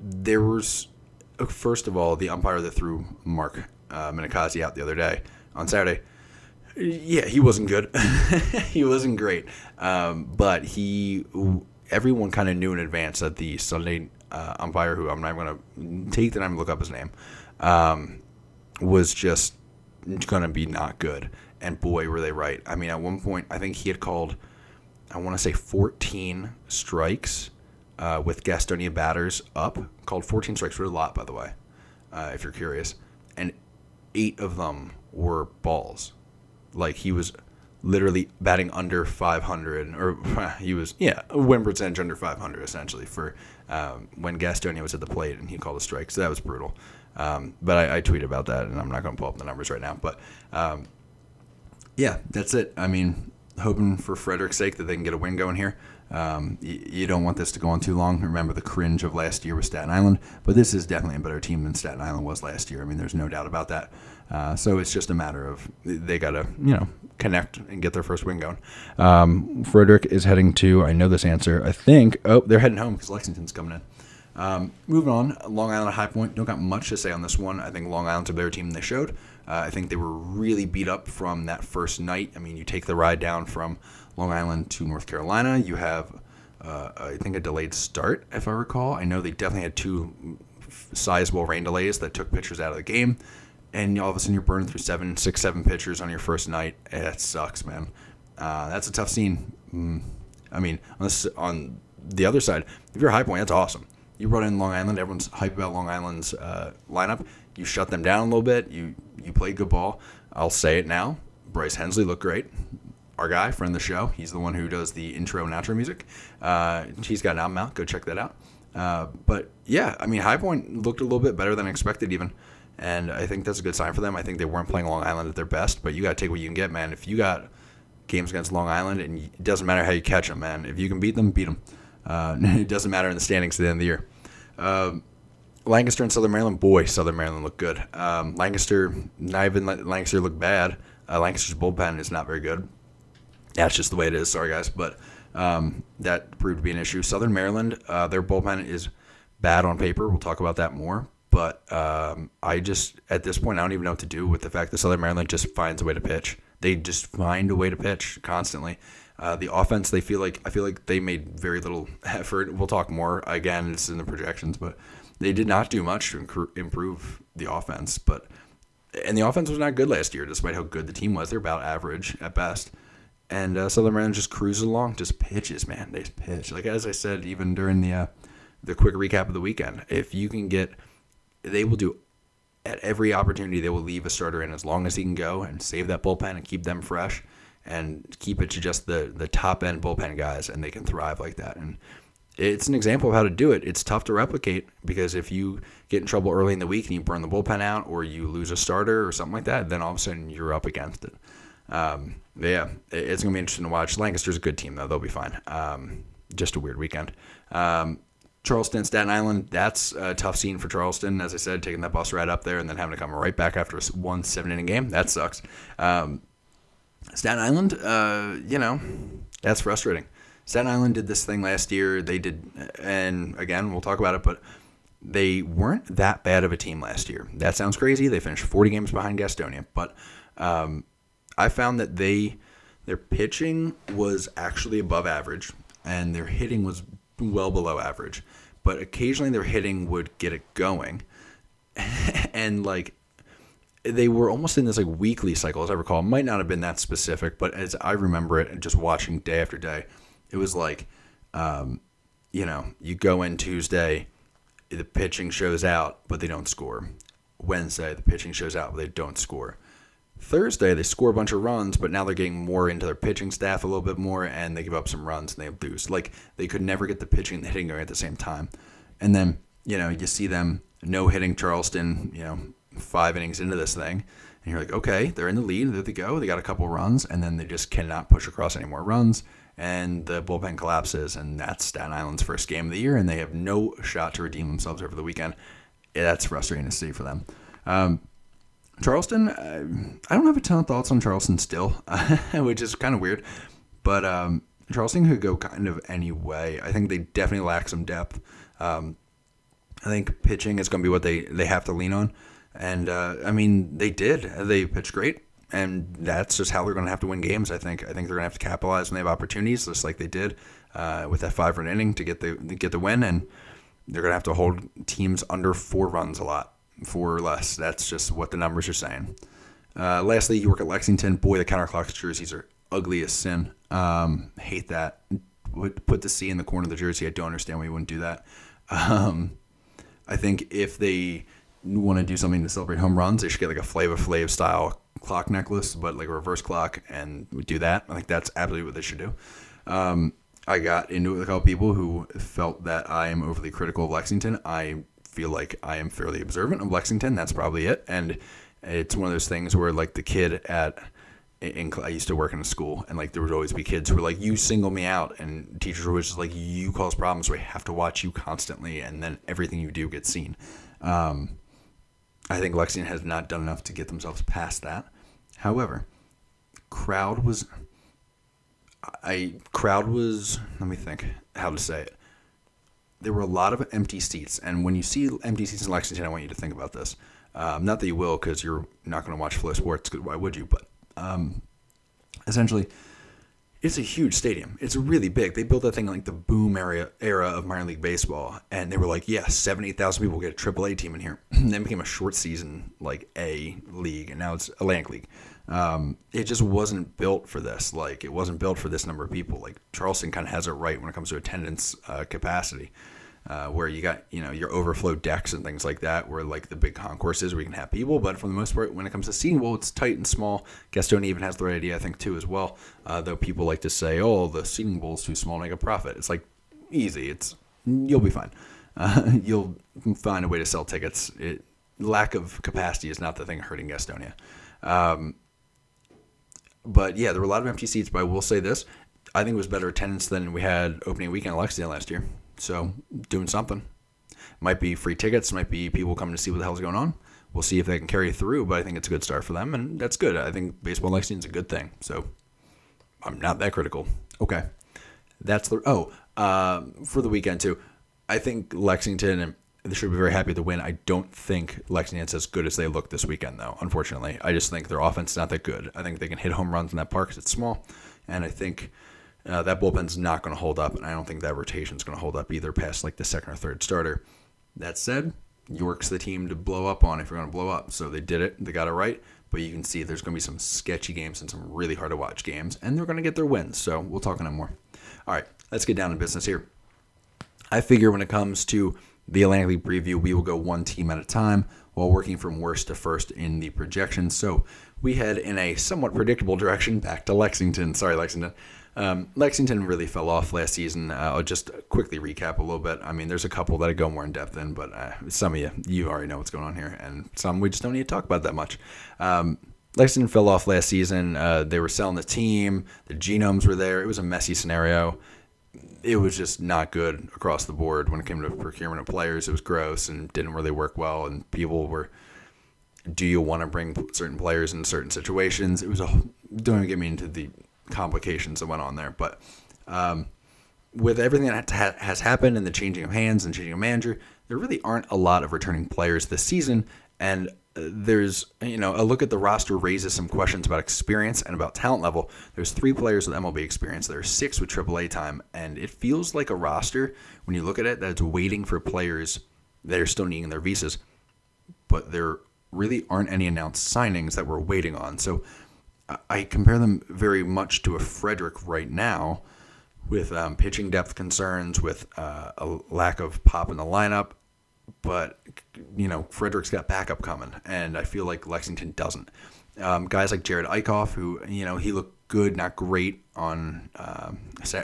there was first of all the umpire that threw Mark uh, out the other day on Saturday. Yeah, he wasn't good. he wasn't great, um, but he everyone kind of knew in advance that the Sunday uh, umpire, who I'm not going to take the time to look up his name, um, was just going to be not good. And boy, were they right. I mean, at one point, I think he had called, I want to say 14 strikes uh, with Gastonia batters up. Called 14 strikes for a lot, by the way, uh, if you're curious. And eight of them were balls. Like he was literally batting under 500, or he was, yeah, win percentage under 500 essentially for um, when Gastonia was at the plate and he called a strike. So that was brutal. Um, but I, I tweet about that, and I'm not going to pull up the numbers right now. But um, yeah, that's it. I mean, hoping for Frederick's sake that they can get a win going here. Um, you, you, don't want this to go on too long. Remember the cringe of last year with Staten Island, but this is definitely a better team than Staten Island was last year. I mean, there's no doubt about that. Uh, so it's just a matter of they got to, you know, connect and get their first win going. Um, Frederick is heading to, I know this answer, I think, oh, they're heading home because Lexington's coming in. Um, moving on, Long Island High Point. Don't got much to say on this one. I think Long Island's a better team than they showed. Uh, I think they were really beat up from that first night. I mean, you take the ride down from Long Island to North Carolina. You have, uh, I think, a delayed start, if I recall. I know they definitely had two sizable rain delays that took pitchers out of the game. And all of a sudden, you're burning through seven, six, seven pitchers on your first night. That sucks, man. Uh, that's a tough scene. Mm. I mean, on, this, on the other side, if you're a high point, that's awesome you run in Long Island. Everyone's hype about Long Island's uh, lineup. You shut them down a little bit. You you played good ball. I'll say it now. Bryce Hensley looked great. Our guy, friend of the show. He's the one who does the intro and outro music. Uh, he's got an album out. Go check that out. Uh, but yeah, I mean, High Point looked a little bit better than expected, even. And I think that's a good sign for them. I think they weren't playing Long Island at their best, but you got to take what you can get, man. If you got games against Long Island, and it doesn't matter how you catch them, man. If you can beat them, beat them. Uh, it doesn't matter in the standings at the end of the year. Um, Lancaster and Southern Maryland, boy, Southern Maryland looked good. Um, Lancaster, not even Lancaster looked bad. Uh, Lancaster's bullpen is not very good. That's just the way it is. Sorry, guys, but um, that proved to be an issue. Southern Maryland, uh, their bullpen is bad on paper. We'll talk about that more. But um, I just, at this point, I don't even know what to do with the fact that Southern Maryland just finds a way to pitch. They just find a way to pitch constantly. Uh, the offense, they feel like I feel like they made very little effort. We'll talk more again. It's in the projections, but they did not do much to improve the offense. But and the offense was not good last year, despite how good the team was. They're about average at best. and uh, Southern Maryland just cruises along, just pitches, man. They pitch. Like as I said, even during the uh, the quick recap of the weekend, if you can get, they will do at every opportunity. They will leave a starter in as long as he can go and save that bullpen and keep them fresh and keep it to just the the top end bullpen guys, and they can thrive like that. And it's an example of how to do it. It's tough to replicate because if you get in trouble early in the week and you burn the bullpen out, or you lose a starter or something like that, then all of a sudden you're up against it. Um, yeah, it's gonna be interesting to watch. Lancaster's a good team though; they'll be fine. Um, just a weird weekend. Um, Charleston, Staten Island, that's a tough scene for Charleston. As I said, taking that bus ride up there and then having to come right back after a one seven inning game, that sucks. Um, Staten Island, uh, you know, that's frustrating. Staten Island did this thing last year. They did, and again, we'll talk about it, but they weren't that bad of a team last year. That sounds crazy. They finished 40 games behind Gastonia, but um, I found that they their pitching was actually above average, and their hitting was well below average. But occasionally, their hitting would get it going, and like they were almost in this like weekly cycle, as I recall. It might not have been that specific, but as I remember it, and just watching day after day, it was like, um, you know, you go in Tuesday, the pitching shows out, but they don't score. Wednesday, the pitching shows out, but they don't score. Thursday, they score a bunch of runs, but now they're getting more into their pitching staff a little bit more, and they give up some runs and they lose. Like they could never get the pitching and the hitting going at the same time. And then you know you see them no hitting Charleston, you know, five innings into this thing, and you're like, okay, they're in the lead, there they go, they got a couple runs, and then they just cannot push across any more runs, and the bullpen collapses, and that's Staten Island's first game of the year, and they have no shot to redeem themselves over the weekend. Yeah, that's frustrating to see for them. Um, Charleston, uh, I don't have a ton of thoughts on Charleston still, which is kind of weird. But um, Charleston could go kind of any way. I think they definitely lack some depth. Um, I think pitching is going to be what they, they have to lean on. And uh, I mean, they did. They pitched great. And that's just how they're going to have to win games. I think. I think they're going to have to capitalize when they have opportunities, just like they did uh, with that five run inning to get the get the win. And they're going to have to hold teams under four runs a lot four or less. That's just what the numbers are saying. Uh, lastly, you work at Lexington. Boy, the counterclocks jerseys are ugly as sin. Um, hate that. Would put the C in the corner of the jersey. I don't understand why you wouldn't do that. Um, I think if they want to do something to celebrate home runs, they should get like a Flavor Flav style clock necklace, but like a reverse clock, and do that. I think that's absolutely what they should do. Um, I got into it with a couple people who felt that I am overly critical of Lexington. I feel like I am fairly observant of Lexington. That's probably it. And it's one of those things where like the kid at in, I used to work in a school, and like there would always be kids who were like, "You single me out," and teachers were just like, "You cause problems. We have to watch you constantly, and then everything you do gets seen." Um, I think Lexington has not done enough to get themselves past that. However, crowd was, I crowd was. Let me think how to say it there were a lot of empty seats. And when you see empty seats in Lexington, I want you to think about this. Um, not that you will, because you're not going to watch FloSports. Why would you? But um, essentially, it's a huge stadium. It's really big. They built that thing like the boom area era of minor league baseball, and they were like, "Yeah, seven, eight thousand people get a triple A team in here." then became a short season like A league, and now it's Atlantic League. Um, it just wasn't built for this. Like it wasn't built for this number of people. Like Charleston kind of has it right when it comes to attendance uh, capacity uh, where you got you know your overflow decks and things like that, where like the big concourses where you can have people. But for the most part, when it comes to seating, well, it's tight and small. Gastonia even has the right idea, I think, too, as well. Uh, though people like to say, "Oh, the seating bowl is too small to make a profit." It's like easy. It's you'll be fine. You'll find a way to sell tickets. It, lack of capacity is not the thing hurting Gastonia. Um, but yeah, there were a lot of empty seats. But I will say this: I think it was better attendance than we had opening weekend at Lexington last year. So doing something. Might be free tickets, might be people coming to see what the hell's going on. We'll see if they can carry through, but I think it's a good start for them, and that's good. I think baseball Lexington's a good thing. So I'm not that critical. Okay. That's the oh, uh, for the weekend too. I think Lexington and they should be very happy to win. I don't think Lexington's as good as they look this weekend, though. Unfortunately, I just think their offense is not that good. I think they can hit home runs in that park because it's small, and I think uh, that bullpen's not going to hold up, and I don't think that rotation's going to hold up either past like the second or third starter. That said, York's the team to blow up on if you're going to blow up. So they did it. They got it right. but you can see there's going to be some sketchy games and some really hard to watch games, and they're going to get their wins. So we'll talk on it more. All right, let's get down to business here. I figure when it comes to the Atlantic League preview, we will go one team at a time while working from worst to first in the projections. So we head in a somewhat predictable direction back to Lexington. Sorry, Lexington. Um, Lexington really fell off last season. Uh, I'll just quickly recap a little bit. I mean, there's a couple that I go more in depth in, but uh, some of you, you already know what's going on here, and some we just don't need to talk about that much. Um, Lexington fell off last season. Uh, they were selling the team. The genomes were there. It was a messy scenario. It was just not good across the board when it came to procurement of players. It was gross and didn't really work well. And people were, do you want to bring certain players in certain situations? It was a. Don't even get me into the complications that went on there. But um, with everything that has happened and the changing of hands and changing of manager, there really aren't a lot of returning players this season. And there's, you know, a look at the roster raises some questions about experience and about talent level. There's three players with MLB experience. There are six with AAA time. And it feels like a roster, when you look at it, that's waiting for players that are still needing their visas. But there really aren't any announced signings that we're waiting on. So I compare them very much to a Frederick right now, with um, pitching depth concerns, with uh, a lack of pop in the lineup. But you know, Frederick's got backup coming, and I feel like Lexington doesn't. Um, guys like Jared Eickhoff, who you know he looked good, not great on um,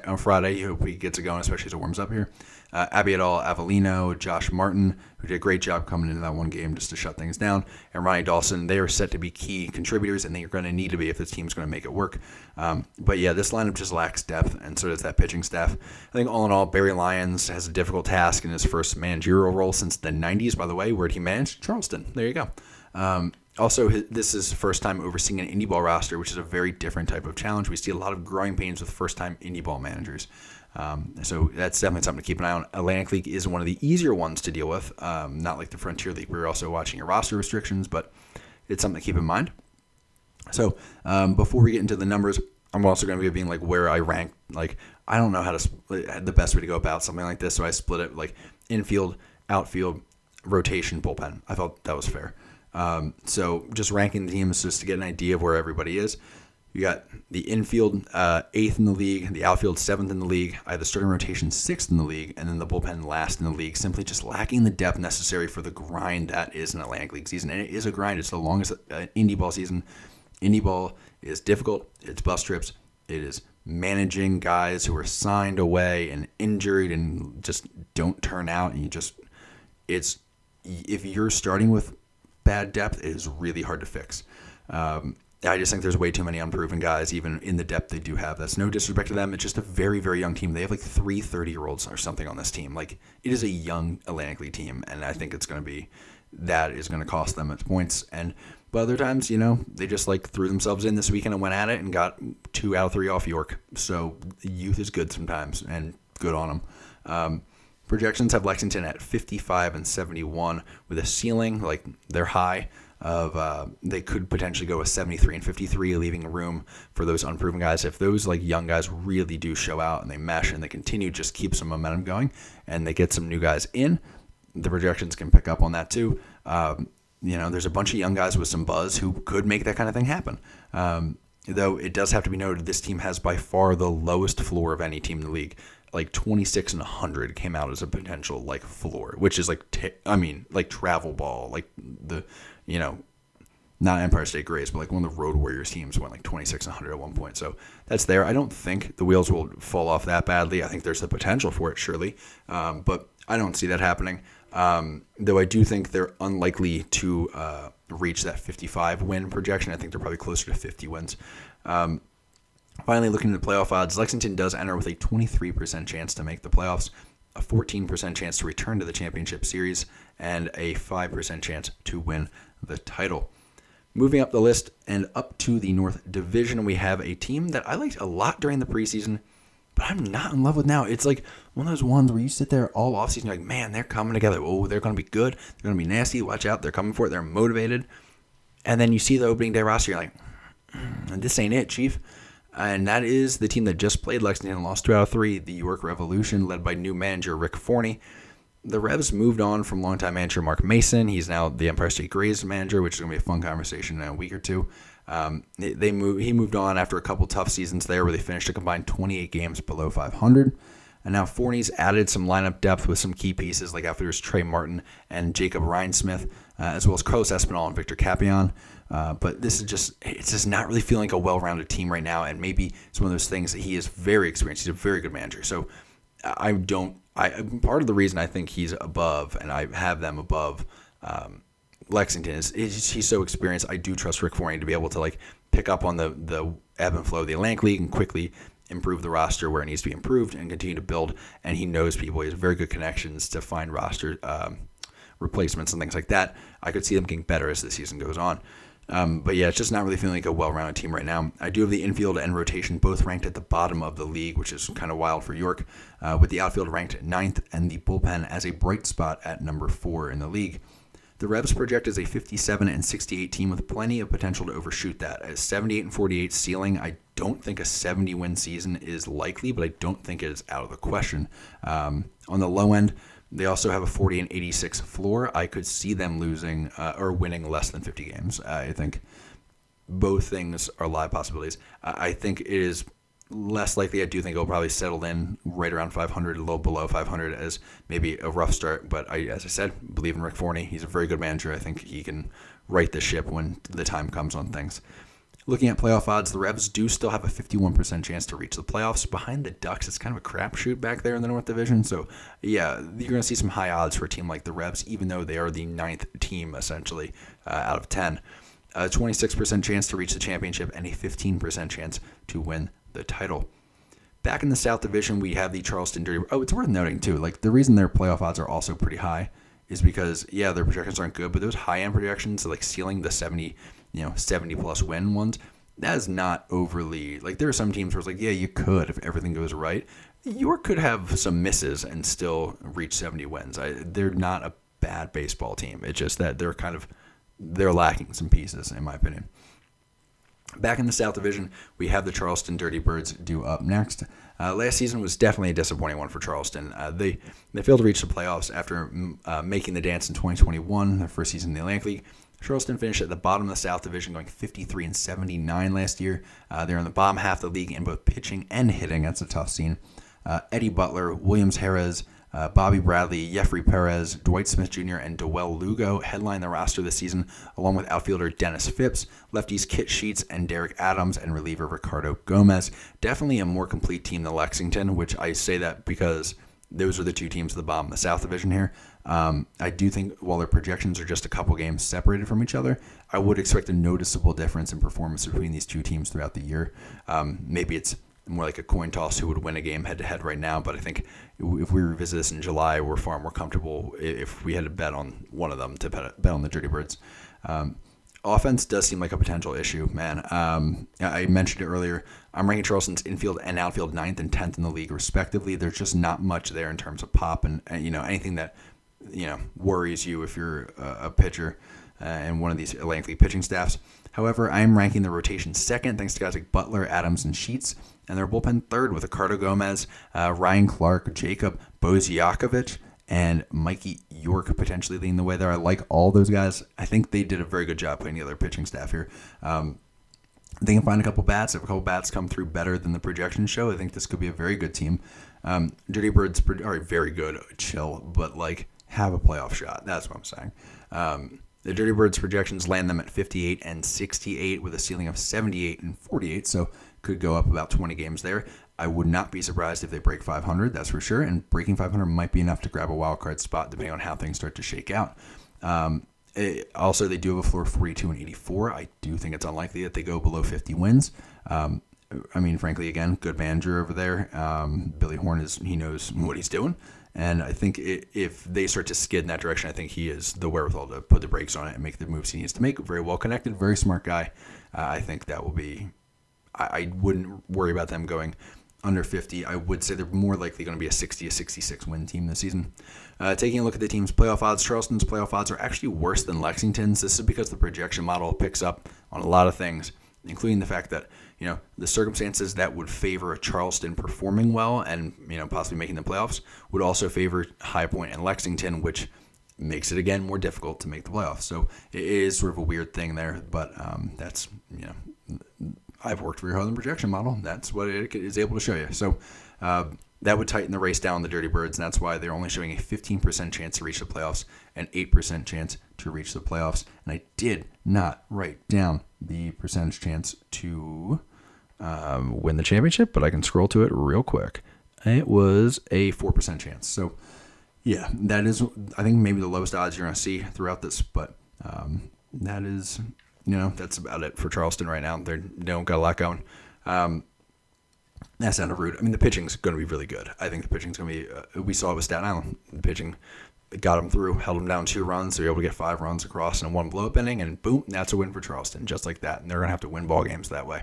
on Friday. Hope he gets it going, especially as it warms up here uh, Abiatal Avelino, Josh Martin, who did a great job coming into that one game just to shut things down, and Ronnie Dawson. They are set to be key contributors, and they are going to need to be if this team's going to make it work. Um, but yeah, this lineup just lacks depth, and so does that pitching staff. I think all in all, Barry Lyons has a difficult task in his first managerial role since the 90s, by the way. Where he managed? Charleston. There you go. Um, also, this is first time overseeing an indie ball roster, which is a very different type of challenge. We see a lot of growing pains with first time indie ball managers. Um, so that's definitely something to keep an eye on. Atlantic League is one of the easier ones to deal with, um, not like the Frontier League. We're also watching your roster restrictions, but it's something to keep in mind. So um, before we get into the numbers, I'm also going to be being like where I rank. Like I don't know how to split, the best way to go about something like this, so I split it like infield, outfield, rotation, bullpen. I thought that was fair. Um, so just ranking the teams just to get an idea of where everybody is. You got the infield uh, eighth in the league, the outfield seventh in the league. I have the starting rotation sixth in the league, and then the bullpen last in the league. Simply just lacking the depth necessary for the grind that is an Atlantic League season, and it is a grind. It's the longest uh, indie ball season. Indie ball is difficult. It's bus trips. It is managing guys who are signed away and injured and just don't turn out, and you just it's if you're starting with bad depth, it is really hard to fix. Um, I just think there's way too many unproven guys, even in the depth they do have. That's no disrespect to them. It's just a very, very young team. They have like three 30 year olds or something on this team. Like, it is a young Atlantic League team, and I think it's going to be that is going to cost them its points. And but other times, you know, they just like threw themselves in this weekend and went at it and got two out of three off York. So youth is good sometimes, and good on them. Um, projections have Lexington at 55 and 71 with a ceiling like they're high of uh, they could potentially go with 73 and 53, leaving room for those unproven guys. If those like young guys really do show out and they mesh and they continue, just keep some momentum going, and they get some new guys in, the projections can pick up on that too. Um, you know, there's a bunch of young guys with some buzz who could make that kind of thing happen. Um, though it does have to be noted, this team has by far the lowest floor of any team in the league like 26 and 100 came out as a potential like floor, which is like t- I mean like travel ball, like the you know, not Empire State Greys, but like one of the Road Warriors teams went like 26 100 at one point. So that's there. I don't think the wheels will fall off that badly. I think there's the potential for it, surely, um, but I don't see that happening. Um, though I do think they're unlikely to uh, reach that 55 win projection. I think they're probably closer to 50 wins. Um, finally, looking at the playoff odds, Lexington does enter with a 23% chance to make the playoffs, a 14% chance to return to the championship series, and a 5% chance to win the title. Moving up the list and up to the North Division, we have a team that I liked a lot during the preseason, but I'm not in love with now. It's like one of those ones where you sit there all offseason, you're like, man, they're coming together. Oh, they're going to be good. They're going to be nasty. Watch out. They're coming for it. They're motivated. And then you see the opening day roster, you're like, mm, this ain't it, Chief. And that is the team that just played Lexington and lost two out of three, the York Revolution, led by new manager Rick Forney the Revs moved on from longtime manager Mark Mason. He's now the Empire State Grays manager, which is going to be a fun conversation in a week or two. Um, they, moved, he moved on after a couple tough seasons there where they finished a combined 28 games below 500. And now Forney's added some lineup depth with some key pieces like outfielders Trey Martin and Jacob Rhinesmith, uh, as well as Carlos Espinal and Victor Capion. Uh, but this is just, it's just not really feeling like a well rounded team right now. And maybe it's one of those things that he is very experienced. He's a very good manager. So I don't, I part of the reason I think he's above and I have them above um, Lexington is, is, he's so experienced. I do trust Rick Forney to be able to like pick up on the, the ebb and flow of the Atlantic League and quickly improve the roster where it needs to be improved and continue to build. And he knows people. He has very good connections to find roster um, replacements and things like that. I could see them getting better as the season goes on. Um, but yeah, it's just not really feeling like a well-rounded team right now. I do have the infield and rotation both ranked at the bottom of the league, which is kind of wild for York, uh, with the outfield ranked ninth and the bullpen as a bright spot at number four in the league. The Revs project as a 57 and 68 team with plenty of potential to overshoot that. As 78 and 48 ceiling, I don't think a 70 win season is likely, but I don't think it is out of the question. Um, on the low end, they also have a 40 and 86 floor. I could see them losing uh, or winning less than 50 games. I think both things are live possibilities. I think it is less likely. I do think it'll probably settle in right around 500, a little below 500 as maybe a rough start. But I, as I said, believe in Rick Forney. He's a very good manager. I think he can right the ship when the time comes on things. Looking at playoff odds, the Revs do still have a 51% chance to reach the playoffs. Behind the Ducks, it's kind of a crapshoot back there in the North Division. So, yeah, you're going to see some high odds for a team like the Revs, even though they are the ninth team, essentially, uh, out of 10. A 26% chance to reach the championship and a 15% chance to win the title. Back in the South Division, we have the Charleston Dirty. Oh, it's worth noting, too. Like, the reason their playoff odds are also pretty high is because, yeah, their projections aren't good, but those high end projections, like sealing the 70 you know 70 plus win ones that is not overly like there are some teams where it's like yeah you could if everything goes right. York could have some misses and still reach 70 wins. I, they're not a bad baseball team. It's just that they're kind of they're lacking some pieces in my opinion. Back in the south division we have the charleston dirty birds due up next. Uh, last season was definitely a disappointing one for charleston. Uh, they they failed to reach the playoffs after uh, making the dance in 2021 their first season in the atlantic league Charleston finished at the bottom of the South Division, going 53 and 79 last year. Uh, they're in the bottom half of the league in both pitching and hitting. That's a tough scene. Uh, Eddie Butler, Williams Harris, uh, Bobby Bradley, Jeffrey Perez, Dwight Smith Jr., and Dawel Lugo headline the roster this season, along with outfielder Denis Phipps, lefties Kit Sheets, and Derek Adams, and reliever Ricardo Gomez. Definitely a more complete team than Lexington, which I say that because those are the two teams at the bottom of the South Division here. Um, I do think while their projections are just a couple games separated from each other, I would expect a noticeable difference in performance between these two teams throughout the year. Um, maybe it's more like a coin toss who would win a game head to head right now, but I think if we revisit this in July, we're far more comfortable if we had to bet on one of them to bet, bet on the Dirty Birds. Um, offense does seem like a potential issue, man. Um, I mentioned it earlier. I'm ranking Charleston's infield and outfield ninth and tenth in the league, respectively. There's just not much there in terms of pop and, and you know anything that you know worries you if you're a, pitcher uh, and one of these lengthy pitching staffs. However, I am ranking the rotation second, thanks to guys like Butler, Adams, and Sheets, and their bullpen third with Ricardo Gomez, uh, Ryan Clark, Jacob Boziakovich, and Mikey York potentially leading the way there. I like all those guys. I think they did a very good job putting together pitching staff here. Um, they can find a couple bats. If a couple bats come through better than the projections show, I think this could be a very good team. Um, Dirty Birds are very good, chill, but like have a playoff shot. That's what I'm saying. Um, the Dirty Birds projections land them at 58 and 68 with a ceiling of 78 and 48, so could go up about 20 games there. I would not be surprised if they break 500, that's for sure, and breaking 500 might be enough to grab a wild card spot depending on how things start to shake out. Um, it, also, they do have a floor of 42 and 84. I do think it's unlikely that they go below 50 wins. Um, I mean, frankly, again, good manager over there. Um, Billy Horn is he knows what he's doing. And I think if they start to skid in that direction, I think he is the wherewithal to put the brakes on it and make the moves he needs to make. Very well connected, very smart guy. Uh, I think that will be. I, I, wouldn't worry about them going under 50. I would say they're more likely going to be a 60 to 66 win team this season. Uh, taking a look at the team's playoff odds, Charleston's playoff odds are actually worse than Lexington's. This is because the projection model picks up on a lot of things including the fact that you know the circumstances that would favor Charleston performing well and you know possibly making the playoffs would also favor High Point and Lexington, which makes it again more difficult to make the playoffs. So it is sort of a weird thing there, but um, that's you know I've worked for your Southern projection model. That's what it is able to show you. So. Uh, that would tighten the race down the Dirty Birds, and that's why they're only showing a 15% chance to reach the playoffs and 8% chance to reach the playoffs. And I did not write down the percentage chance to um, win the championship, but I can scroll to it real quick. It was a 4% chance. So, yeah, that is, I think, maybe the lowest odds you're going to see throughout this, but um, that is, you know, that's about it for Charleston right now. They're, they don't got a lot going. Um, that's sounded rude. I mean, the pitching's going to be really good. I think the pitching's going to be. Uh, we saw it with Staten Island. The pitching got them through, held them down two runs. They were able to get five runs across in one blow up inning, and boom, that's a win for Charleston, just like that. And they're going to have to win ball games that way.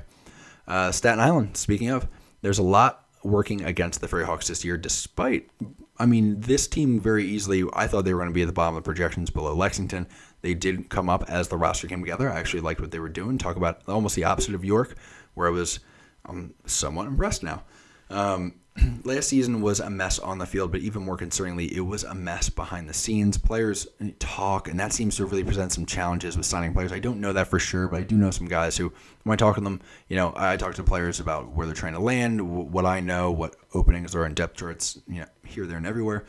Uh, Staten Island, speaking of, there's a lot working against the Ferry Hawks this year, despite. I mean, this team very easily, I thought they were going to be at the bottom of the projections below Lexington. They did come up as the roster came together. I actually liked what they were doing. Talk about almost the opposite of York, where I was I'm somewhat impressed now. Um, last season was a mess on the field, but even more concerningly, it was a mess behind the scenes. Players talk, and that seems to really present some challenges with signing players. I don't know that for sure, but I do know some guys who, when I talk to them, you know, I talk to players about where they're trying to land, what I know, what openings are in depth charts, you know, here, there, and everywhere.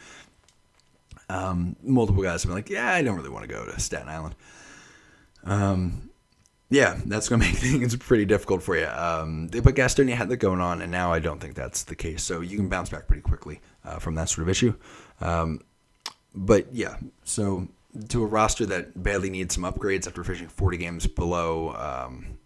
Um, multiple guys have been like, yeah, I don't really want to go to Staten Island. Um, yeah, that's going to make things pretty difficult for you. Um, but Gastonia had that going on, and now I don't think that's the case. So you can bounce back pretty quickly uh, from that sort of issue. Um, but yeah, so to a roster that badly needs some upgrades after finishing 40 games below um,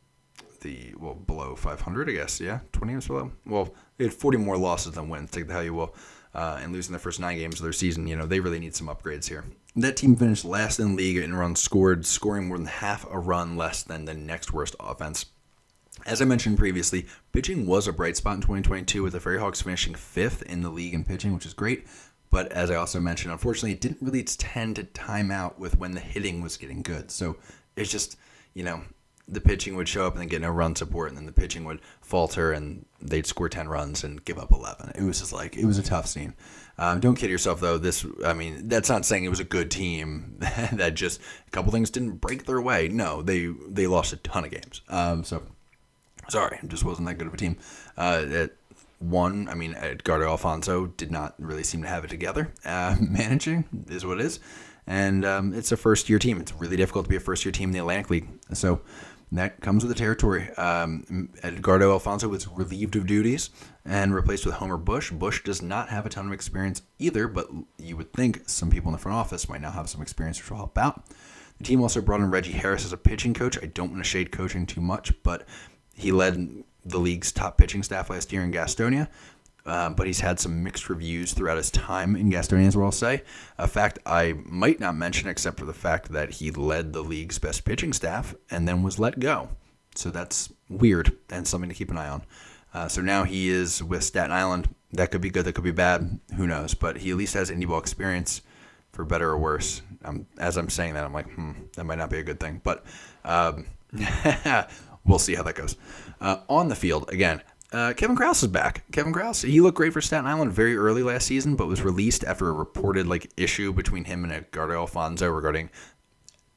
the well below 500, I guess. Yeah, 20 games below. Well, they had 40 more losses than wins. Take the hell you will, uh, and losing the first nine games of their season. You know they really need some upgrades here. That team finished last in league in runs scored, scoring more than half a run less than the next worst offense. As I mentioned previously, pitching was a bright spot in 2022 with the Ferry Hawks finishing fifth in the league in pitching, which is great. But as I also mentioned, unfortunately, it didn't really tend to time out with when the hitting was getting good. So it's just, you know, the pitching would show up and then get no run support, and then the pitching would falter and they'd score 10 runs and give up 11. It was just like, it was a tough scene. Um, don't kid yourself though. This, I mean, that's not saying it was a good team that just a couple things didn't break their way. No, they they lost a ton of games. Um, so sorry, just wasn't that good of a team. Uh, it, one, I mean, Edgardo Alfonzo did not really seem to have it together. Uh, managing is what it is, and um, it's a first year team. It's really difficult to be a first year team in the Atlantic League. So that comes with the territory. Um, Edgardo Alfonzo was relieved of duties and replaced with Homer Bush. Bush does not have a ton of experience either, but you would think some people in the front office might now have some experience which will help out. The team also brought in Reggie Harris as a pitching coach. I don't want to shade coaching too much, but he led the league's top pitching staff last year in Gastonia. Uh, but he's had some mixed reviews throughout his time in Gastonia, as well. I'll say a fact I might not mention, except for the fact that he led the league's best pitching staff and then was let go. So that's weird and something to keep an eye on. Uh, so now he is with Staten Island. That could be good. That could be bad. Who knows? But he at least has indie ball experience, for better or worse. Um, as I'm saying that, I'm like, hmm, that might not be a good thing. But um, we'll see how that goes. Uh, on the field, again, uh, Kevin Krause is back. Kevin Krause, he looked great for Staten Island very early last season, but was released after a reported like issue between him and Edgardo Alfonzo regarding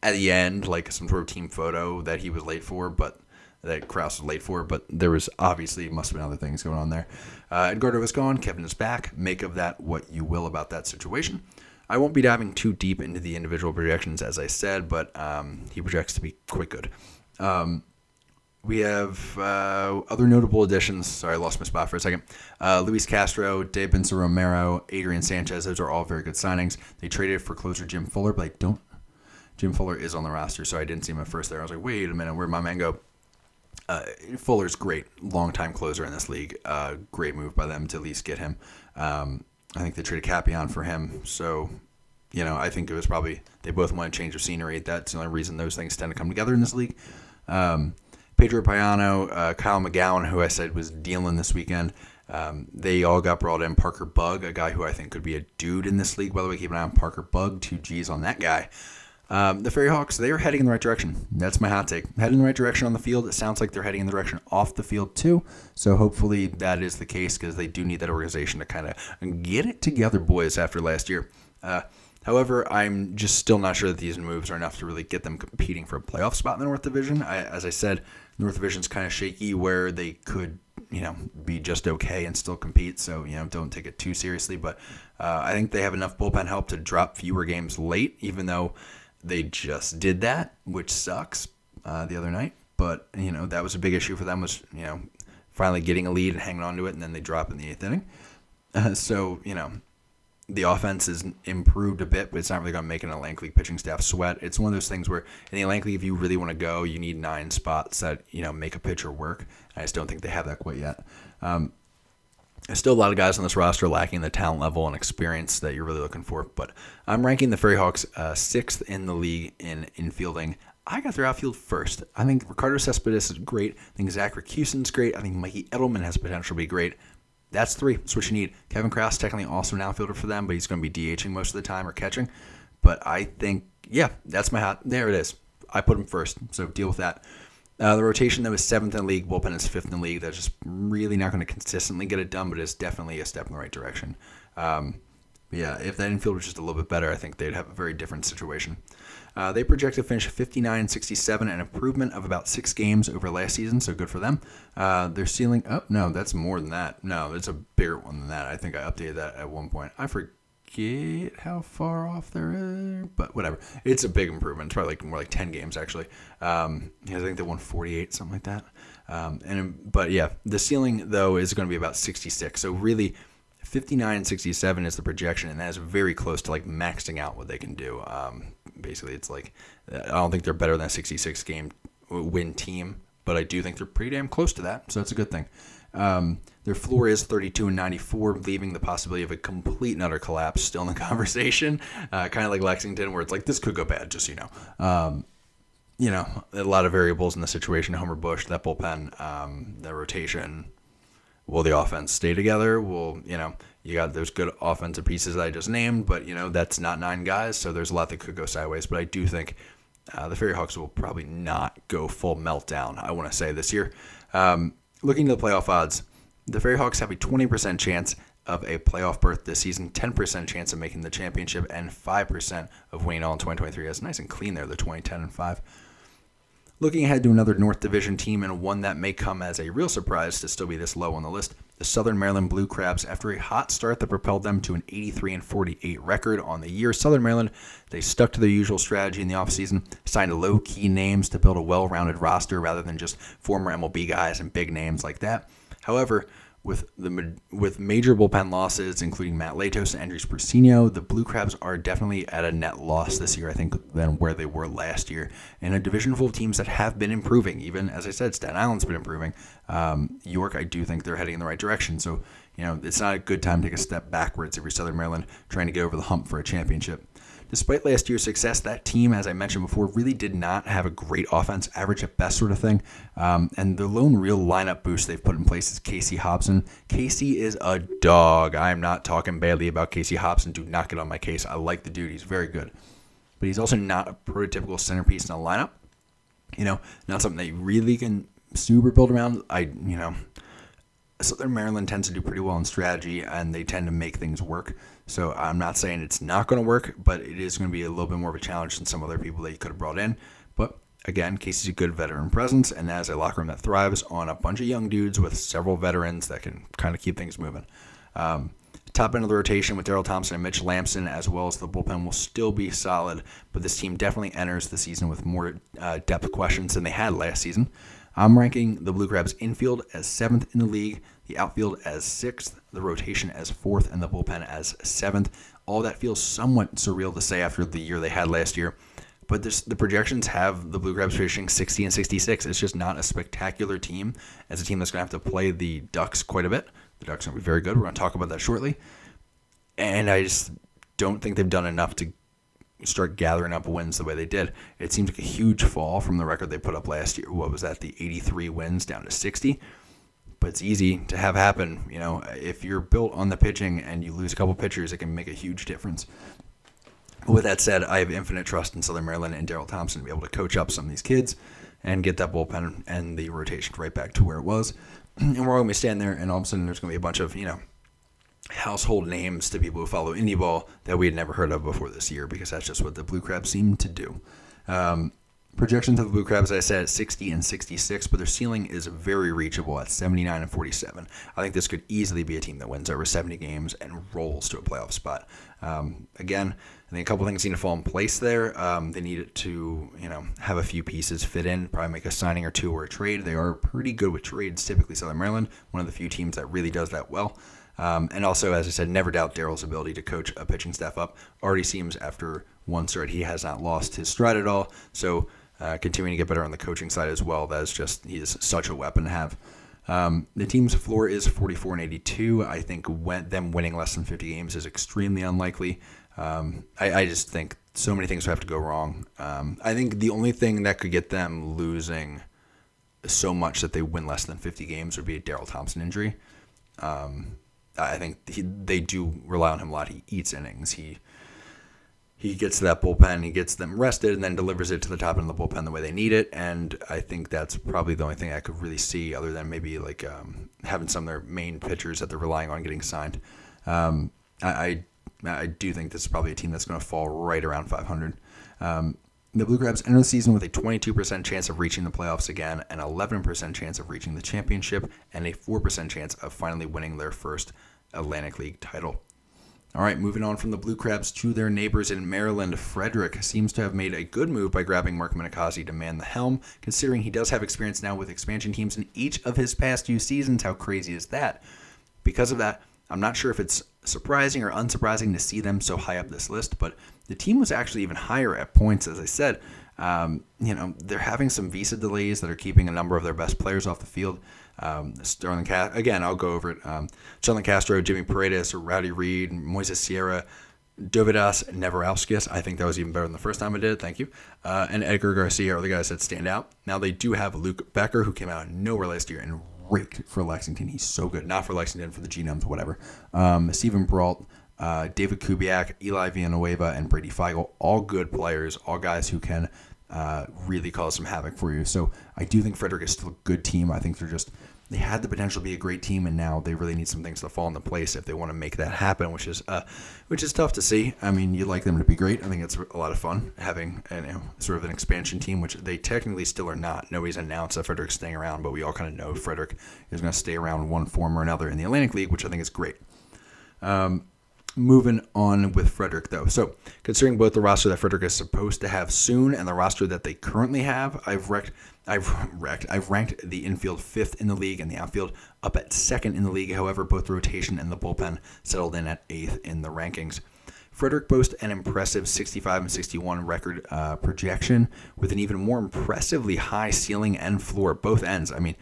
at the end like some sort of team photo that he was late for, but that Krause was late for. But there was obviously must have been other things going on there. Uh, Edgardo is gone. Kevin is back. Make of that what you will about that situation. I won't be diving too deep into the individual projections, as I said, but um, he projects to be quite good. Um, we have uh, other notable additions. Sorry, I lost my spot for a second. Uh, Luis Castro, Dave Benson Romero, Adrian Sanchez. Those are all very good signings. They traded for closer Jim Fuller, but I don't. Jim Fuller is on the roster, so I didn't see him at first there. I was like, wait a minute, where'd my man go? Uh, Fuller's great, long-time closer in this league. Uh, great move by them to at least get him. Um, I think they traded Capion for him, so you know I think it was probably they both want to change of scenery. That's the only reason those things tend to come together in this league. Um, Pedro Payano, uh, Kyle McGowan, who I said was dealing this weekend. Um, they all got brought in. Parker Bugg, a guy who I think could be a dude in this league. By the way, keep an eye on Parker Bugg. Two G's on that guy. Um, the Ferry Hawks, they are heading in the right direction. That's my hot take. Heading in the right direction on the field. It sounds like they're heading in the direction off the field too. So hopefully that is the case because they do need that organization to kind of get it together, boys, after last year. Uh, however, I'm just still not sure that these moves are enough to really get them competing for a playoff spot in the North Division. I, as I said, North Division's kind of shaky where they could, you know, be just okay and still compete. So, you know, don't take it too seriously. But uh, I think they have enough bullpen help to drop fewer games late, even though – they just did that, which sucks uh, the other night. But you know that was a big issue for them was you know finally getting a lead and hanging on to it, and then they drop in the eighth inning. Uh, so you know the offense is improved a bit, but it's not really going to make an Atlantic pitching staff sweat. It's one of those things where in the Atlantic if you really want to go, you need nine spots that you know make a pitcher work. I just don't think they have that quite yet. Um, there's still a lot of guys on this roster lacking the talent level and experience that you're really looking for. But I'm ranking the Ferry Hawks uh, sixth in the league in infielding. I got their outfield first. I think Ricardo Cespedes is great. I think Zach is great. I think Mikey Edelman has potential to be great. That's three. That's what you need. Kevin Krause, technically also an outfielder for them, but he's going to be DHing most of the time or catching. But I think, yeah, that's my hat. There it is. I put him first, so deal with that. Uh, the rotation that was seventh in the league, bullpen is fifth in the league. That's just really not going to consistently get it done, but it's definitely a step in the right direction. Um, yeah, if that infield was just a little bit better, I think they'd have a very different situation. Uh, they project to finish 59 67, an improvement of about six games over last season, so good for them. Uh, their ceiling, oh, no, that's more than that. No, it's a bigger one than that. I think I updated that at one point. I forget how far off they're but whatever. It's a big improvement. It's probably like more like ten games actually. Um, I think they won forty eight, something like that. Um, and but yeah, the ceiling though is going to be about sixty six. So really. 59 and 67 is the projection, and that is very close to like maxing out what they can do. Um, basically, it's like I don't think they're better than a 66 game win team, but I do think they're pretty damn close to that, so that's a good thing. Um, their floor is 32 and 94, leaving the possibility of a complete and utter collapse still in the conversation. Uh, kind of like Lexington, where it's like this could go bad, just so you know. Um, you know, a lot of variables in the situation. Homer Bush, that bullpen, um, the rotation. Will the offense stay together? Will you know? You got those good offensive pieces that I just named, but you know that's not nine guys, so there's a lot that could go sideways. But I do think uh, the Ferry Hawks will probably not go full meltdown. I want to say this year. Um, looking to the playoff odds, the Ferry Hawks have a 20% chance of a playoff berth this season, 10% chance of making the championship, and 5% of winning all in 2023. That's nice and clean there, the 2010 and 5. Looking ahead to another North Division team and one that may come as a real surprise to still be this low on the list, the Southern Maryland Blue Crabs. After a hot start that propelled them to an 83 and 48 record on the year, Southern Maryland they stuck to their usual strategy in the offseason, signed low key names to build a well rounded roster rather than just former MLB guys and big names like that. However, with the with major bullpen losses, including Matt Latos and Andres Brusino, the Blue Crabs are definitely at a net loss this year, I think, than where they were last year. In a division full of teams that have been improving, even as I said, Staten Island's been improving. Um, York, I do think they're heading in the right direction. So, you know, it's not a good time to take a step backwards if you're Southern Maryland trying to get over the hump for a championship. Despite last year's success, that team, as I mentioned before, really did not have a great offense, average at best sort of thing. Um, and the lone real lineup boost they've put in place is Casey Hobson. Casey is a dog. I am not talking badly about Casey Hobson. Do not get on my case. I like the dude. He's very good. But he's also not a prototypical centerpiece in a lineup. You know, not something that really can super build around. I, you know, Southern Maryland tends to do pretty well in strategy and they tend to make things work. So I'm not saying it's not going to work, but it is going to be a little bit more of a challenge than some other people that you could have brought in. But again, Casey's a good veteran presence and that is a locker room that thrives on a bunch of young dudes with several veterans that can kind of keep things moving. Um, top end of the rotation with Daryl Thompson and Mitch Lambson, as well as the bullpen, will still be solid, but this team definitely enters the season with more uh, depth questions than they had last season. I'm ranking the Blue Crabs infield as seventh in the league, the outfield as sixth, the rotation as fourth, and the bullpen as seventh. All that feels somewhat surreal to say after the year they had last year. But this, the projections have the Blue Crabs finishing 60 and 66. It's just not a spectacular team as a team that's going to have to play the Ducks quite a bit. The Ducks are going to be very good. We're going to talk about that shortly. And I just don't think they've done enough to start gathering up wins the way they did. It seems like a huge fall from the record they put up last year. What was that? The 83 wins down to 60. But it's easy to have happen. You know, if you're built on the pitching and you lose a couple pitchers, it can make a huge difference. with that said, I have infinite trust in Southern Maryland and Daryl Thompson to be able to coach up some of these kids and get that bullpen and the rotation right back to where it was. And we're all going to be standing there, and all of a sudden there's going to be a bunch of, you know, household names to people who follow indie ball that we had never heard of before this year because that's just what the Blue Crabs seem to do. Um, projections of the Blue Crabs, I said, at 60 and 66, but their ceiling is very reachable at 79 and 47. I think this could easily be a team that wins over 70 games and rolls to a playoff spot. Um, again, I think a couple things need to fall in place there. Um, they need to, you know, have a few pieces fit in, probably make a signing or two or a trade. They are pretty good with trades, typically Southern Maryland, one of the few teams that really does that well. Um, and also, as I said, never doubt Daryl's ability to coach a pitching staff up. Already seems after one start he has not lost his stride at all. So uh, continuing to get better on the coaching side as well. That is just he is such a weapon to have. Um, the team's floor is 44 and 82. I think them winning less than 50 games is extremely unlikely. Um, I, I, just think so many things have to go wrong. Um, I think the only thing that could get them losing so much that they win less than 50 games would be a Daryl Thompson injury. Um, I think he, they do rely on him a lot. He eats innings. He he gets to that bullpen, he gets them rested, and then delivers it to the top end of the bullpen the way they need it. And I think that's probably the only thing I could really see, other than maybe like um, having some of their main pitchers that they're relying on getting signed. Um, I, I, I do think this is probably a team that's going to fall right around 500. Um, the Blue Crabs enter the season with a 22% chance of reaching the playoffs again, an 11% chance of reaching the championship, and a 4% chance of finally winning their first Atlantic League title. All right, moving on from the Blue Crabs to their neighbors in Maryland, Frederick seems to have made a good move by grabbing Mark Minicozzi to man the helm, considering he does have experience now with expansion teams in each of his past few seasons. How crazy is that? Because of that, I'm not sure if it's surprising or unsurprising to see them so high up this list, but the team was actually even higher at points, as I said. Um, you know, they're having some visa delays that are keeping a number of their best players off the field. Um, Starlin Castro, again, I'll go over it. Um, Starlin Castro, Jimmy Paredes, Rowdy Reed, Moises Sierra, Dovydas Neverauskas. I think that was even better than the first time I did. It. Thank you. Uh, and Edgar Garcia are the guys that stand out. Now they do have Luke Becker, who came out nowhere last year and raked for Lexington. He's so good. Not for Lexington, for the Genomes, whatever. Um, Steven Brault, uh, David Kubiak, Eli Villanueva, and Brady Feigl, all good players, all guys who can uh, really cause some havoc for you. So I do think Frederick is still a good team. I think they're just they had the potential to be a great team, and now they really need some things to fall into place if they want to make that happen, which is uh, which is tough to see. I mean, you'd like them to be great. I think it's a lot of fun having you know, sort of an expansion team, which they technically still are not. Nobody's announced that Frederick's staying around, but we all kind of know Frederick is going to stay around one form or another in the Atlantic League, which I think is great. Um, moving on with Frederick, though. So, considering both the roster that Frederick is supposed to have soon and the roster that they currently have, I've wrecked, I've wrecked, I've ranked the infield fifth in the league and the outfield up at second in the league. However, both rotation and the bullpen settled in at eighth in the rankings. Frederick boasts an impressive 65 and 61 record uh, projection with an even more impressively high ceiling and floor, both ends. I mean,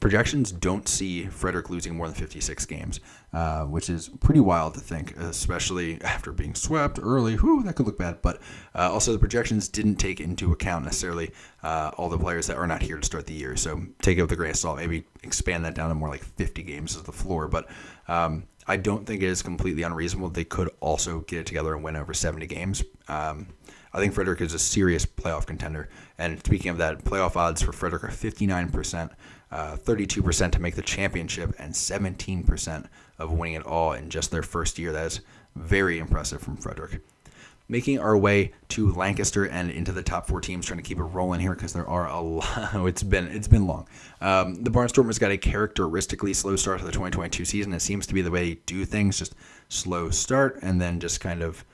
projections don't see Frederick losing more than 56 games, uh, which is pretty wild to think, especially after being swept early. Whew, that could look bad. But uh, also, the projections didn't take into account necessarily uh, all the players that are not here to start the year. So take it with a grain of salt. Maybe expand that down to more like 50 games as the floor. But um, I don't think it is completely unreasonable. They could also get it together and win over 70 games. Um, I think Frederick is a serious playoff contender. And speaking of that, playoff odds for Frederick are 59% uh, 32% to make the championship, and 17% of winning it all in just their first year. That is very impressive from Frederick. Making our way to Lancaster and into the top four teams, trying to keep it rolling here because there are a lot. it's been it's been long. Um, the Barnstormers got a characteristically slow start to the 2022 season. It seems to be the way they do things, just slow start and then just kind of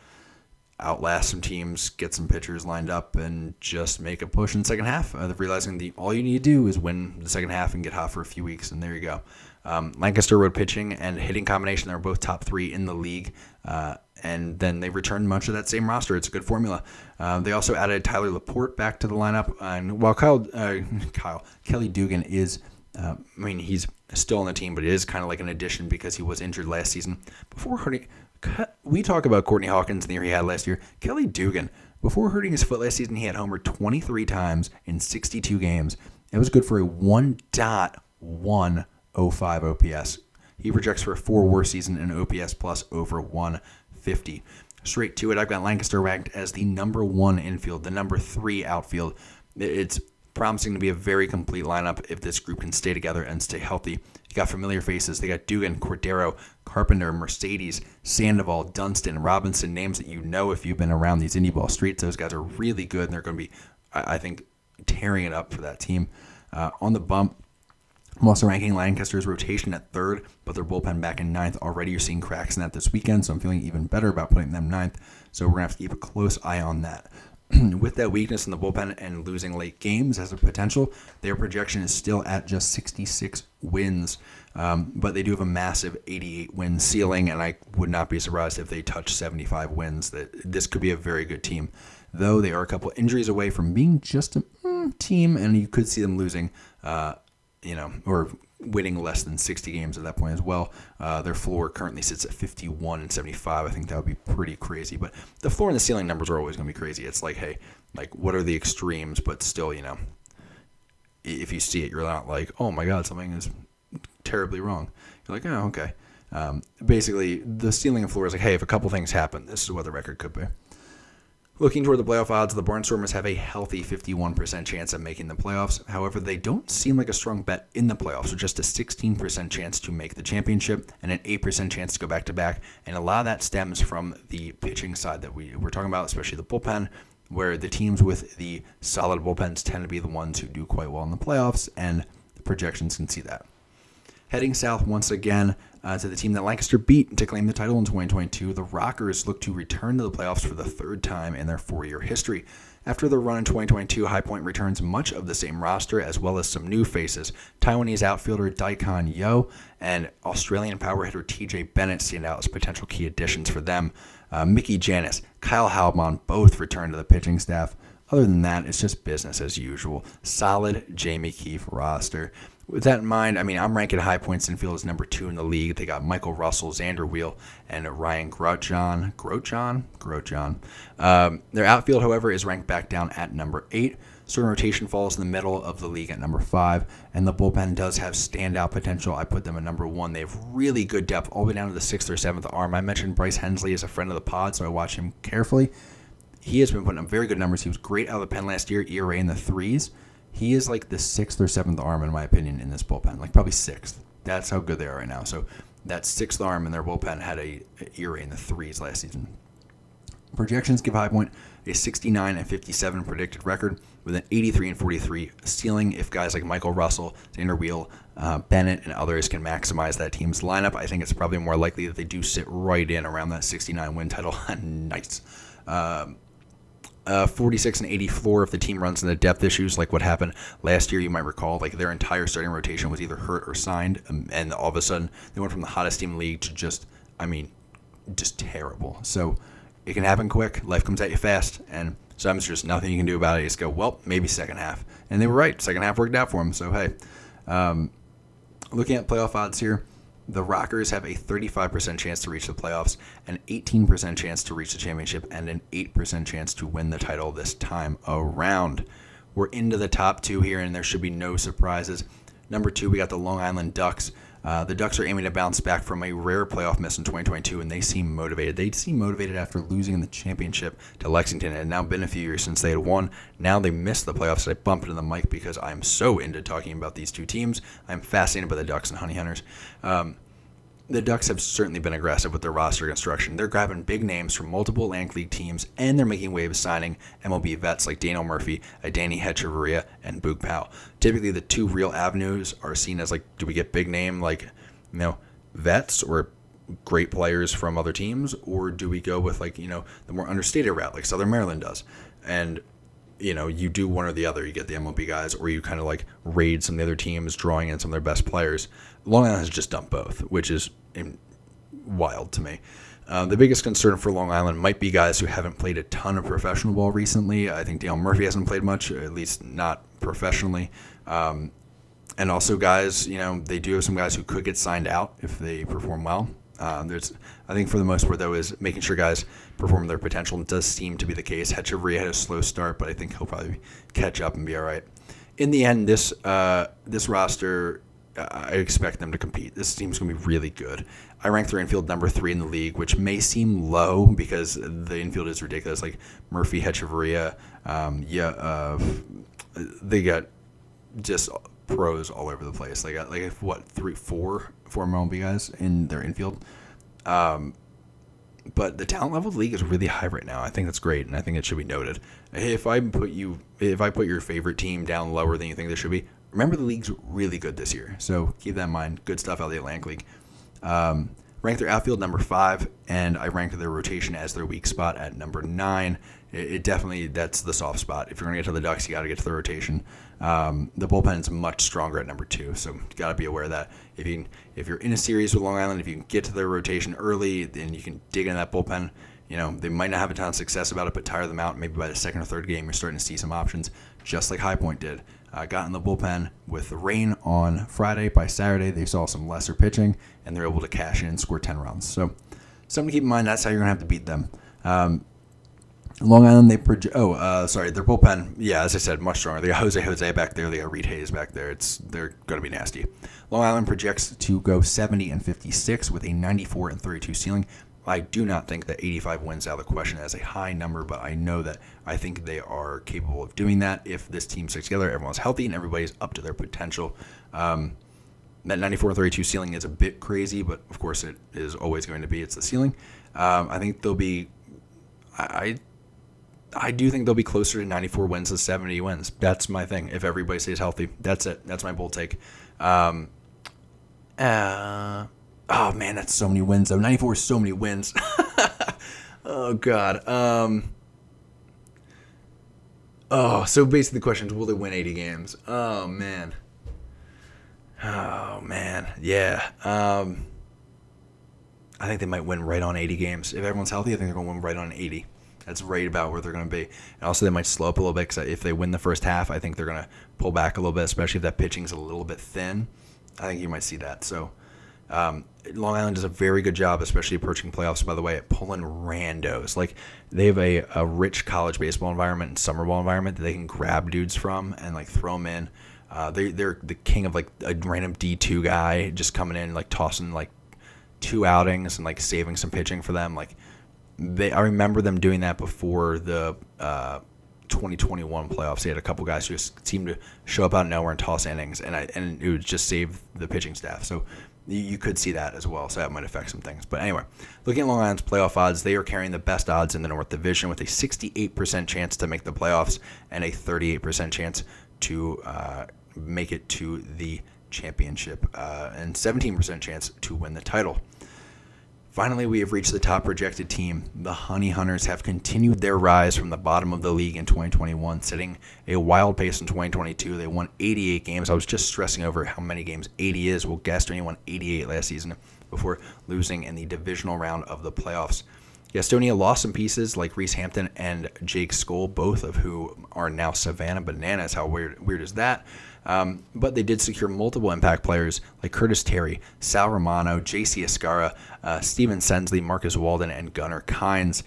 outlast some teams, get some pitchers lined up, and just make a push in the second half. Uh, realizing the all you need to do is win the second half and get hot for a few weeks, and there you go. Um, Lancaster road pitching and hitting combination. They're both top three in the league. Uh, and then they returned much of that same roster. It's a good formula. Uh, they also added Tyler Laporte back to the lineup. And while Kyle, uh, Kyle Kelly Dugan is, uh, I mean, he's still on the team, but it is kind of like an addition because he was injured last season. Before hurting, we talk about Courtney Hawkins and the year he had last year. Kelly Dugan, before hurting his foot last season, he had homer 23 times in 62 games. It was good for a 1.105 OPS. He projects for a four war season in OPS plus over 150. straight to it, I've got Lancaster ranked as the number one infield, the number three outfield. It's promising to be a very complete lineup if this group can stay together and stay healthy. You got familiar faces. They got Dugan, Cordero, Carpenter, Mercedes, Sandoval, Dunston, Robinson, names that you know if you've been around these indie ball streets. Those guys are really good, and they're going to be, I think, tearing it up for that team. Uh, on the bump, I'm also ranking Lancaster's rotation at third, but their bullpen back in ninth. Already you're seeing cracks in that this weekend, so I'm feeling even better about putting them ninth. So we're going to have to keep a close eye on that. With that weakness in the bullpen and losing late games as a potential, their projection is still at just 66 wins. Um, but they do have a massive 88 win ceiling, and I would not be surprised if they touch 75 wins. That this could be a very good team, though they are a couple injuries away from being just a mm, team, and you could see them losing. Uh, you know, or winning less than 60 games at that point as well. Uh, their floor currently sits at 51 and 75. I think that would be pretty crazy. But the floor and the ceiling numbers are always going to be crazy. It's like, hey, like what are the extremes? But still, you know, if you see it, you're not like, oh my god, something is terribly wrong. You're like, oh okay. Um, basically, the ceiling and floor is like, hey, if a couple things happen, this is what the record could be. Looking toward the playoff odds, the Barnstormers have a healthy 51% chance of making the playoffs. However, they don't seem like a strong bet in the playoffs, with just a 16% chance to make the championship and an 8% chance to go back to back. And a lot of that stems from the pitching side that we, we're talking about, especially the bullpen, where the teams with the solid bullpens tend to be the ones who do quite well in the playoffs, and the projections can see that. Heading south once again, uh, to the team that Lancaster beat to claim the title in 2022, the Rockers look to return to the playoffs for the third time in their four year history. After the run in 2022, High Point returns much of the same roster as well as some new faces. Taiwanese outfielder Daikon Yo and Australian power hitter TJ Bennett stand out as potential key additions for them. Uh, Mickey Janis, Kyle Halbman both return to the pitching staff. Other than that, it's just business as usual. Solid Jamie Keefe roster with that in mind, I mean, I'm ranking High Points Infield as number two in the league. They got Michael Russell, Xander Wiel, and Ryan Grotjohn. Grotjohn? Grotjohn. Um, their outfield, however, is ranked back down at number eight. Starting rotation falls in the middle of the league at number five, and the bullpen does have standout potential. I put them at number one. They have really good depth, all the way down to the sixth or seventh arm. I mentioned Bryce Hensley is a friend of the pod, so I watch him carefully. He has been putting up very good numbers. He was great out of the pen last year, ERA in the threes. He is like the sixth or seventh arm, in my opinion, in this bullpen. Like probably sixth. That's how good they are right now. So that sixth arm in their bullpen had a, a ERA in the threes last season. Projections give High Point a 69 and 57 predicted record with an 83 and 43 ceiling. If guys like Michael Russell, Xander Wiel, uh, Bennett, and others can maximize that team's lineup, I think it's probably more likely that they do sit right in around that 69 win title. nice. Um, uh, 46 and 84 if the team runs into depth issues like what happened last year. You might recall like their entire starting rotation was either hurt or signed, um, and all of a sudden they went from the hottest team in the league to just, I mean, just terrible. So it can happen quick. Life comes at you fast, and sometimes there's nothing you can do about it. You just go, well, maybe second half, and they were right. Second half worked out for them. So hey, um, looking at playoff odds here the Rockers have a 35% chance to reach the playoffs, an 18% chance to reach the championship, and an 8% chance to win the title this time around. We're into the top two here, and there should be no surprises. Number two, we got the Long Island Ducks. Uh, the Ducks are aiming to bounce back from a rare playoff miss in 2022, and they seem motivated. They seem motivated after losing the championship to Lexington. It had now been a few years since they had won. Now they missed the playoffs. I bumped into the mic because I'm so into talking about these two teams. I'm fascinated by the Ducks and Honey Hunters. Um, the Ducks have certainly been aggressive with their roster construction. They're grabbing big names from multiple Atlantic League teams, and they're making waves signing MLB vets like Daniel Murphy, Adeiny Hechavarria, and Boog Powell. Typically, the two real avenues are seen as like, do we get big name like, you know, vets or great players from other teams, or do we go with like you know the more understated route like Southern Maryland does? And you know, you do one or the other. You get the MLB guys, or you kind of like raid some of the other teams, drawing in some of their best players. Long Island has just done both, which is wild to me. Uh, the biggest concern for Long Island might be guys who haven't played a ton of professional ball recently. I think Dale Murphy hasn't played much, at least not professionally. Um, and also, guys, you know, they do have some guys who could get signed out if they perform well. Uh, there's, I think, for the most part, though, is making sure guys perform their potential. Does seem to be the case. Hechavarria had a slow start, but I think he'll probably catch up and be all right. In the end, this uh, this roster I expect them to compete. This team's going to be really good. I rank their infield number three in the league, which may seem low because the infield is ridiculous. Like Murphy, Hechavarria, um, yeah, uh, they got just pros all over the place. They got like what three, four, four MLB guys in their infield. Um, but the talent level of the league is really high right now. I think that's great, and I think it should be noted. If I put you, if I put your favorite team down lower than you think they should be, remember the league's really good this year. So keep that in mind. Good stuff out of the Atlantic League. Um, rank their outfield number five, and I ranked their rotation as their weak spot at number nine. It, it definitely that's the soft spot. If you're going to get to the Ducks, you got to get to the rotation. Um, the bullpen is much stronger at number two, so you got to be aware of that. If you if you're in a series with Long Island, if you can get to their rotation early, then you can dig into that bullpen. You know they might not have a ton of success about it, but tire them out. Maybe by the second or third game, you're starting to see some options, just like High Point did. Uh, got in the bullpen with the rain on Friday. By Saturday, they saw some lesser pitching, and they're able to cash in and score 10 runs. So, something to keep in mind. That's how you're going to have to beat them. Um, Long Island, they project. Oh, uh, sorry, their bullpen. Yeah, as I said, much stronger. They got Jose Jose back there. They got Reed Hayes back there. It's they're going to be nasty. Long Island projects to go 70 and 56 with a 94 and 32 ceiling. I do not think that 85 wins out of the question as a high number, but I know that I think they are capable of doing that if this team sticks together, everyone's healthy, and everybody's up to their potential. Um, that 94 32 ceiling is a bit crazy, but of course it is always going to be. It's the ceiling. Um, I think they'll be. I I do think they'll be closer to 94 wins than 70 wins. That's my thing. If everybody stays healthy, that's it. That's my bold take. Um, uh, oh man, that's so many wins though. 94 is so many wins. oh god. Um, oh, so basically the question is, will they win 80 games? Oh man. Oh man, yeah. Um, I think they might win right on 80 games. If everyone's healthy, I think they're going to win right on 80. That's right about where they're going to be. And also, they might slow up a little bit because if they win the first half, I think they're going to pull back a little bit, especially if that pitching's a little bit thin. I think you might see that. So, um, Long Island does a very good job, especially approaching playoffs, by the way, at pulling randos. Like, they have a, a rich college baseball environment and summer ball environment that they can grab dudes from and, like, throw them in. Uh, they, they're the king of, like, a random D2 guy just coming in, like, tossing, like, two outings and, like, saving some pitching for them. Like, they I remember them doing that before the uh, 2021 playoffs. They had a couple guys who just seemed to show up out of nowhere and toss innings, and I, and it would just save the pitching staff. So you could see that as well. So that might affect some things. But anyway, looking at Long Island's playoff odds, they are carrying the best odds in the North Division with a 68% chance to make the playoffs and a 38% chance to uh, make it to the championship uh, and 17% chance to win the title. Finally, we have reached the top projected team. The Honey Hunters have continued their rise from the bottom of the league in 2021, setting a wild pace in 2022. They won 88 games. I was just stressing over how many games 80 is. Well, Gastonia won 88 last season before losing in the divisional round of the playoffs. Gastonia lost some pieces like Reese Hampton and Jake Scholl, both of who are now Savannah Bananas. How weird, weird is that? Um, but they did secure multiple impact players like Curtis Terry, Sal Romano, J.C. Escarra, uh, Steven Sensley, Marcus Walden, and Gunnar Kynes.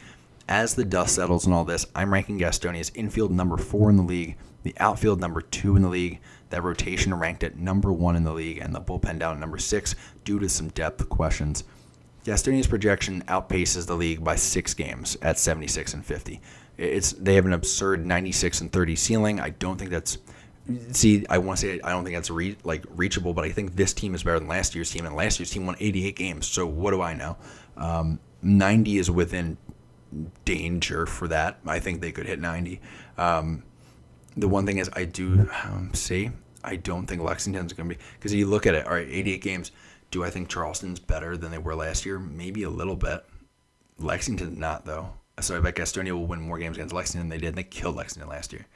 As the dust settles and all this, I'm ranking Gastonia's infield number four in the league, the outfield number two in the league, that rotation ranked at number one in the league, and the bullpen down at number six due to some depth questions. Gastonia's projection outpaces the league by six games at 76 and 50. It's they have an absurd 96 and 30 ceiling. I don't think that's see, I want to say I don't think that's re- like reachable, but I think this team is better than last year's team, and last year's team won 88 games. So what do I know? Um, 90 is within danger for that. I think they could hit 90. Um, the one thing is, I do um, see. I don't think Lexington's going to be because you look at it. All right, 88 games. Do I think Charleston's better than they were last year? Maybe a little bit. Lexington's not though. So I bet Gastonia will win more games against Lexington than they did. They killed Lexington last year.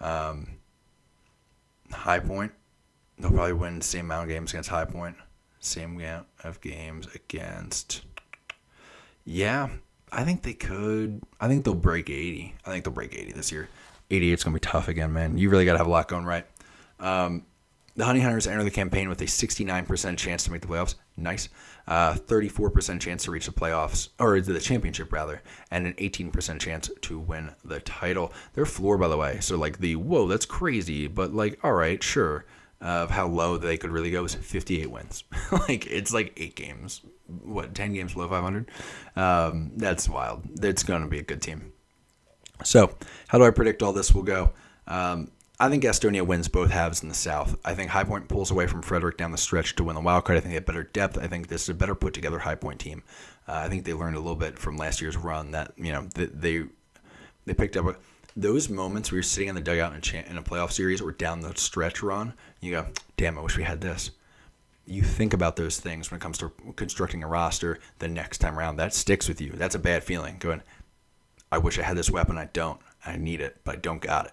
Um, High Point, they'll probably win the same amount of games against High Point, same amount of games against. Yeah, I think they could. I think they'll break 80. I think they'll break 80 this year. 88 is going to be tough again, man. You really got to have a lot going right. Um, the Honey Hunters enter the campaign with a 69% chance to make the playoffs. Nice. Uh, 34% chance to reach the playoffs, or the championship rather, and an 18% chance to win the title. Their floor, by the way, so like the whoa, that's crazy, but like, all right, sure. of how low they could really go is 58 wins. like it's like eight games, what 10 games below 500. Um, that's wild. It's going to be a good team. So how do I predict all this will go? Um, I think Gastonia wins both halves in the South. I think High Point pulls away from Frederick down the stretch to win the wild card. I think they have better depth. I think this is a better put together High Point team. Uh, I think they learned a little bit from last year's run that you know they they, they picked up a, those moments where you're sitting in the dugout in a, cha- in a playoff series or down the stretch run. You go, damn, I wish we had this. You think about those things when it comes to constructing a roster the next time around. That sticks with you. That's a bad feeling. Going, I wish I had this weapon. I don't. I need it, but I don't got it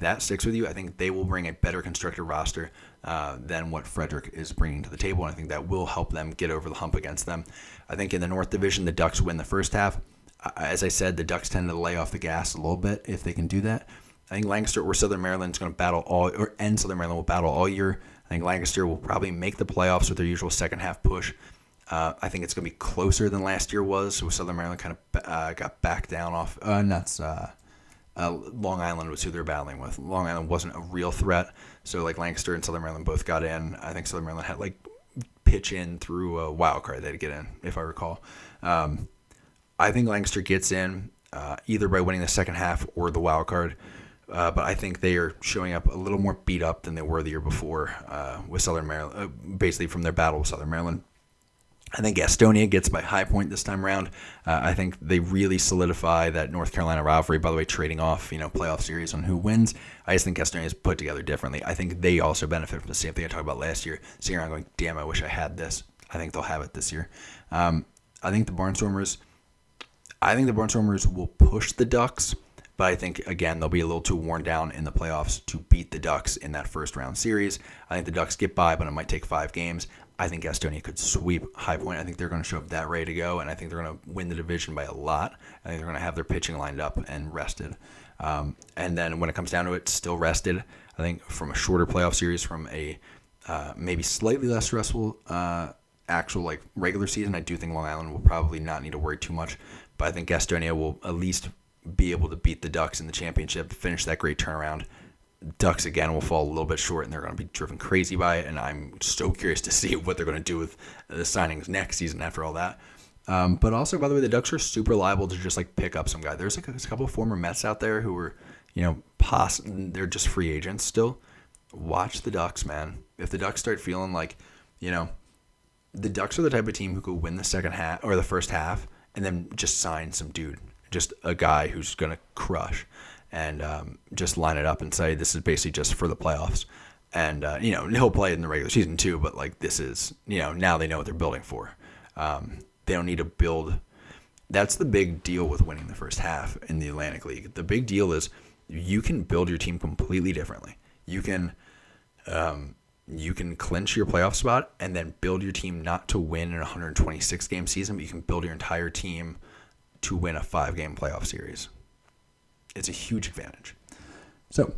that sticks with you, I think they will bring a better constructed roster uh, than what Frederick is bringing to the table. And I think that will help them get over the hump against them. I think in the North Division, the Ducks win the first half. As I said, the Ducks tend to lay off the gas a little bit if they can do that. I think Lancaster or Southern Maryland is going to battle all, or and Southern Maryland will battle all year. I think Lancaster will probably make the playoffs with their usual second half push. Uh, I think it's going to be closer than last year was. So Southern Maryland kind of uh, got back down off. Uh, nuts. Uh, Long Island was who they're battling with. Long Island wasn't a real threat, so like Lancaster and Southern Maryland both got in. I think Southern Maryland had like pitch in through a wild card they'd get in, if I recall. Um, I think Lancaster gets in uh, either by winning the second half or the wild card. Uh, but I think they are showing up a little more beat up than they were the year before uh, with Southern Maryland, uh, basically from their battle with Southern Maryland. I think Gastonia gets by high point this time around. Uh, I think they really solidify that North Carolina rivalry. By the way, trading off you know playoff series on who wins. I just think Gastonia is put together differently. I think they also benefit from the same thing I talked about last year. Sitting around going, damn, I wish I had this. I think they'll have it this year. Um, I think the Barnstormers. I think the Barnstormers will push the Ducks, but I think again they'll be a little too worn down in the playoffs to beat the Ducks in that first round series. I think the Ducks get by, but it might take five games. I think Gastonia could sweep High Point. I think they're going to show up that ready to go, and I think they're going to win the division by a lot. I think they're going to have their pitching lined up and rested. Um, and then when it comes down to it, still rested. I think from a shorter playoff series, from a uh, maybe slightly less stressful uh, actual like regular season, I do think Long Island will probably not need to worry too much. But I think Gastonia will at least be able to beat the Ducks in the championship, finish that great turnaround, Ducks again will fall a little bit short, and they're going to be driven crazy by it. And I'm so curious to see what they're going to do with the signings next season after all that. Um, but also, by the way, the Ducks are super liable to just like pick up some guy. There's like a, a couple of former Mets out there who were, you know, poss- they're just free agents still. Watch the Ducks, man. If the Ducks start feeling like, you know, the Ducks are the type of team who could win the second half or the first half and then just sign some dude, just a guy who's going to crush and um, just line it up and say this is basically just for the playoffs. And uh, you know he'll play in the regular season too, but like this is you know now they know what they're building for. Um, they don't need to build. That's the big deal with winning the first half in the Atlantic League. The big deal is you can build your team completely differently. You can um, you can clinch your playoff spot and then build your team not to win in a 126 game season, but you can build your entire team to win a five game playoff series it's a huge advantage. So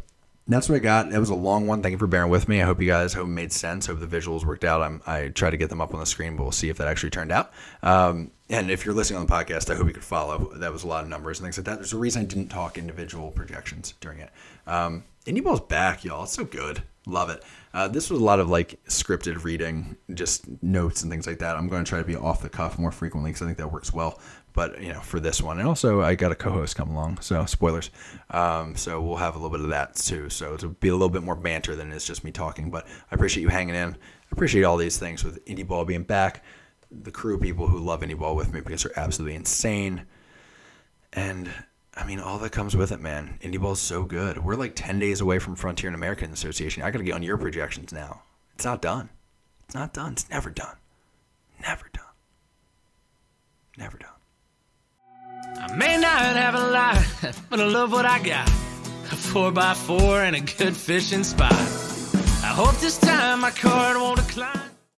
that's what I got. It was a long one. Thank you for bearing with me. I hope you guys hope it made sense. Hope the visuals worked out. I'm, I try to get them up on the screen, but we'll see if that actually turned out. Um, and if you're listening on the podcast, I hope you could follow. That was a lot of numbers and things like that. There's a reason I didn't talk individual projections during it. Um, Indy Ball's back, y'all. It's so good. Love it. Uh, this was a lot of like scripted reading, just notes and things like that. I'm going to try to be off the cuff more frequently because I think that works well but you know for this one. And also i got a co-host come along so spoilers. Um, so we'll have a little bit of that too. So it'll be a little bit more banter than it's just me talking but i appreciate you hanging in. I appreciate all these things with Indy ball being back. The crew people who love Indy ball with me because they're absolutely insane. And i mean all that comes with it man. Indy ball is so good. We're like 10 days away from frontier and american association. I gotta get on your projections now. It's not done. It's not done. It's never done. Never done. Never done I may not have a lot, but I love what I got. A 4x4 and a good fishing spot. I hope this time my card won't decline.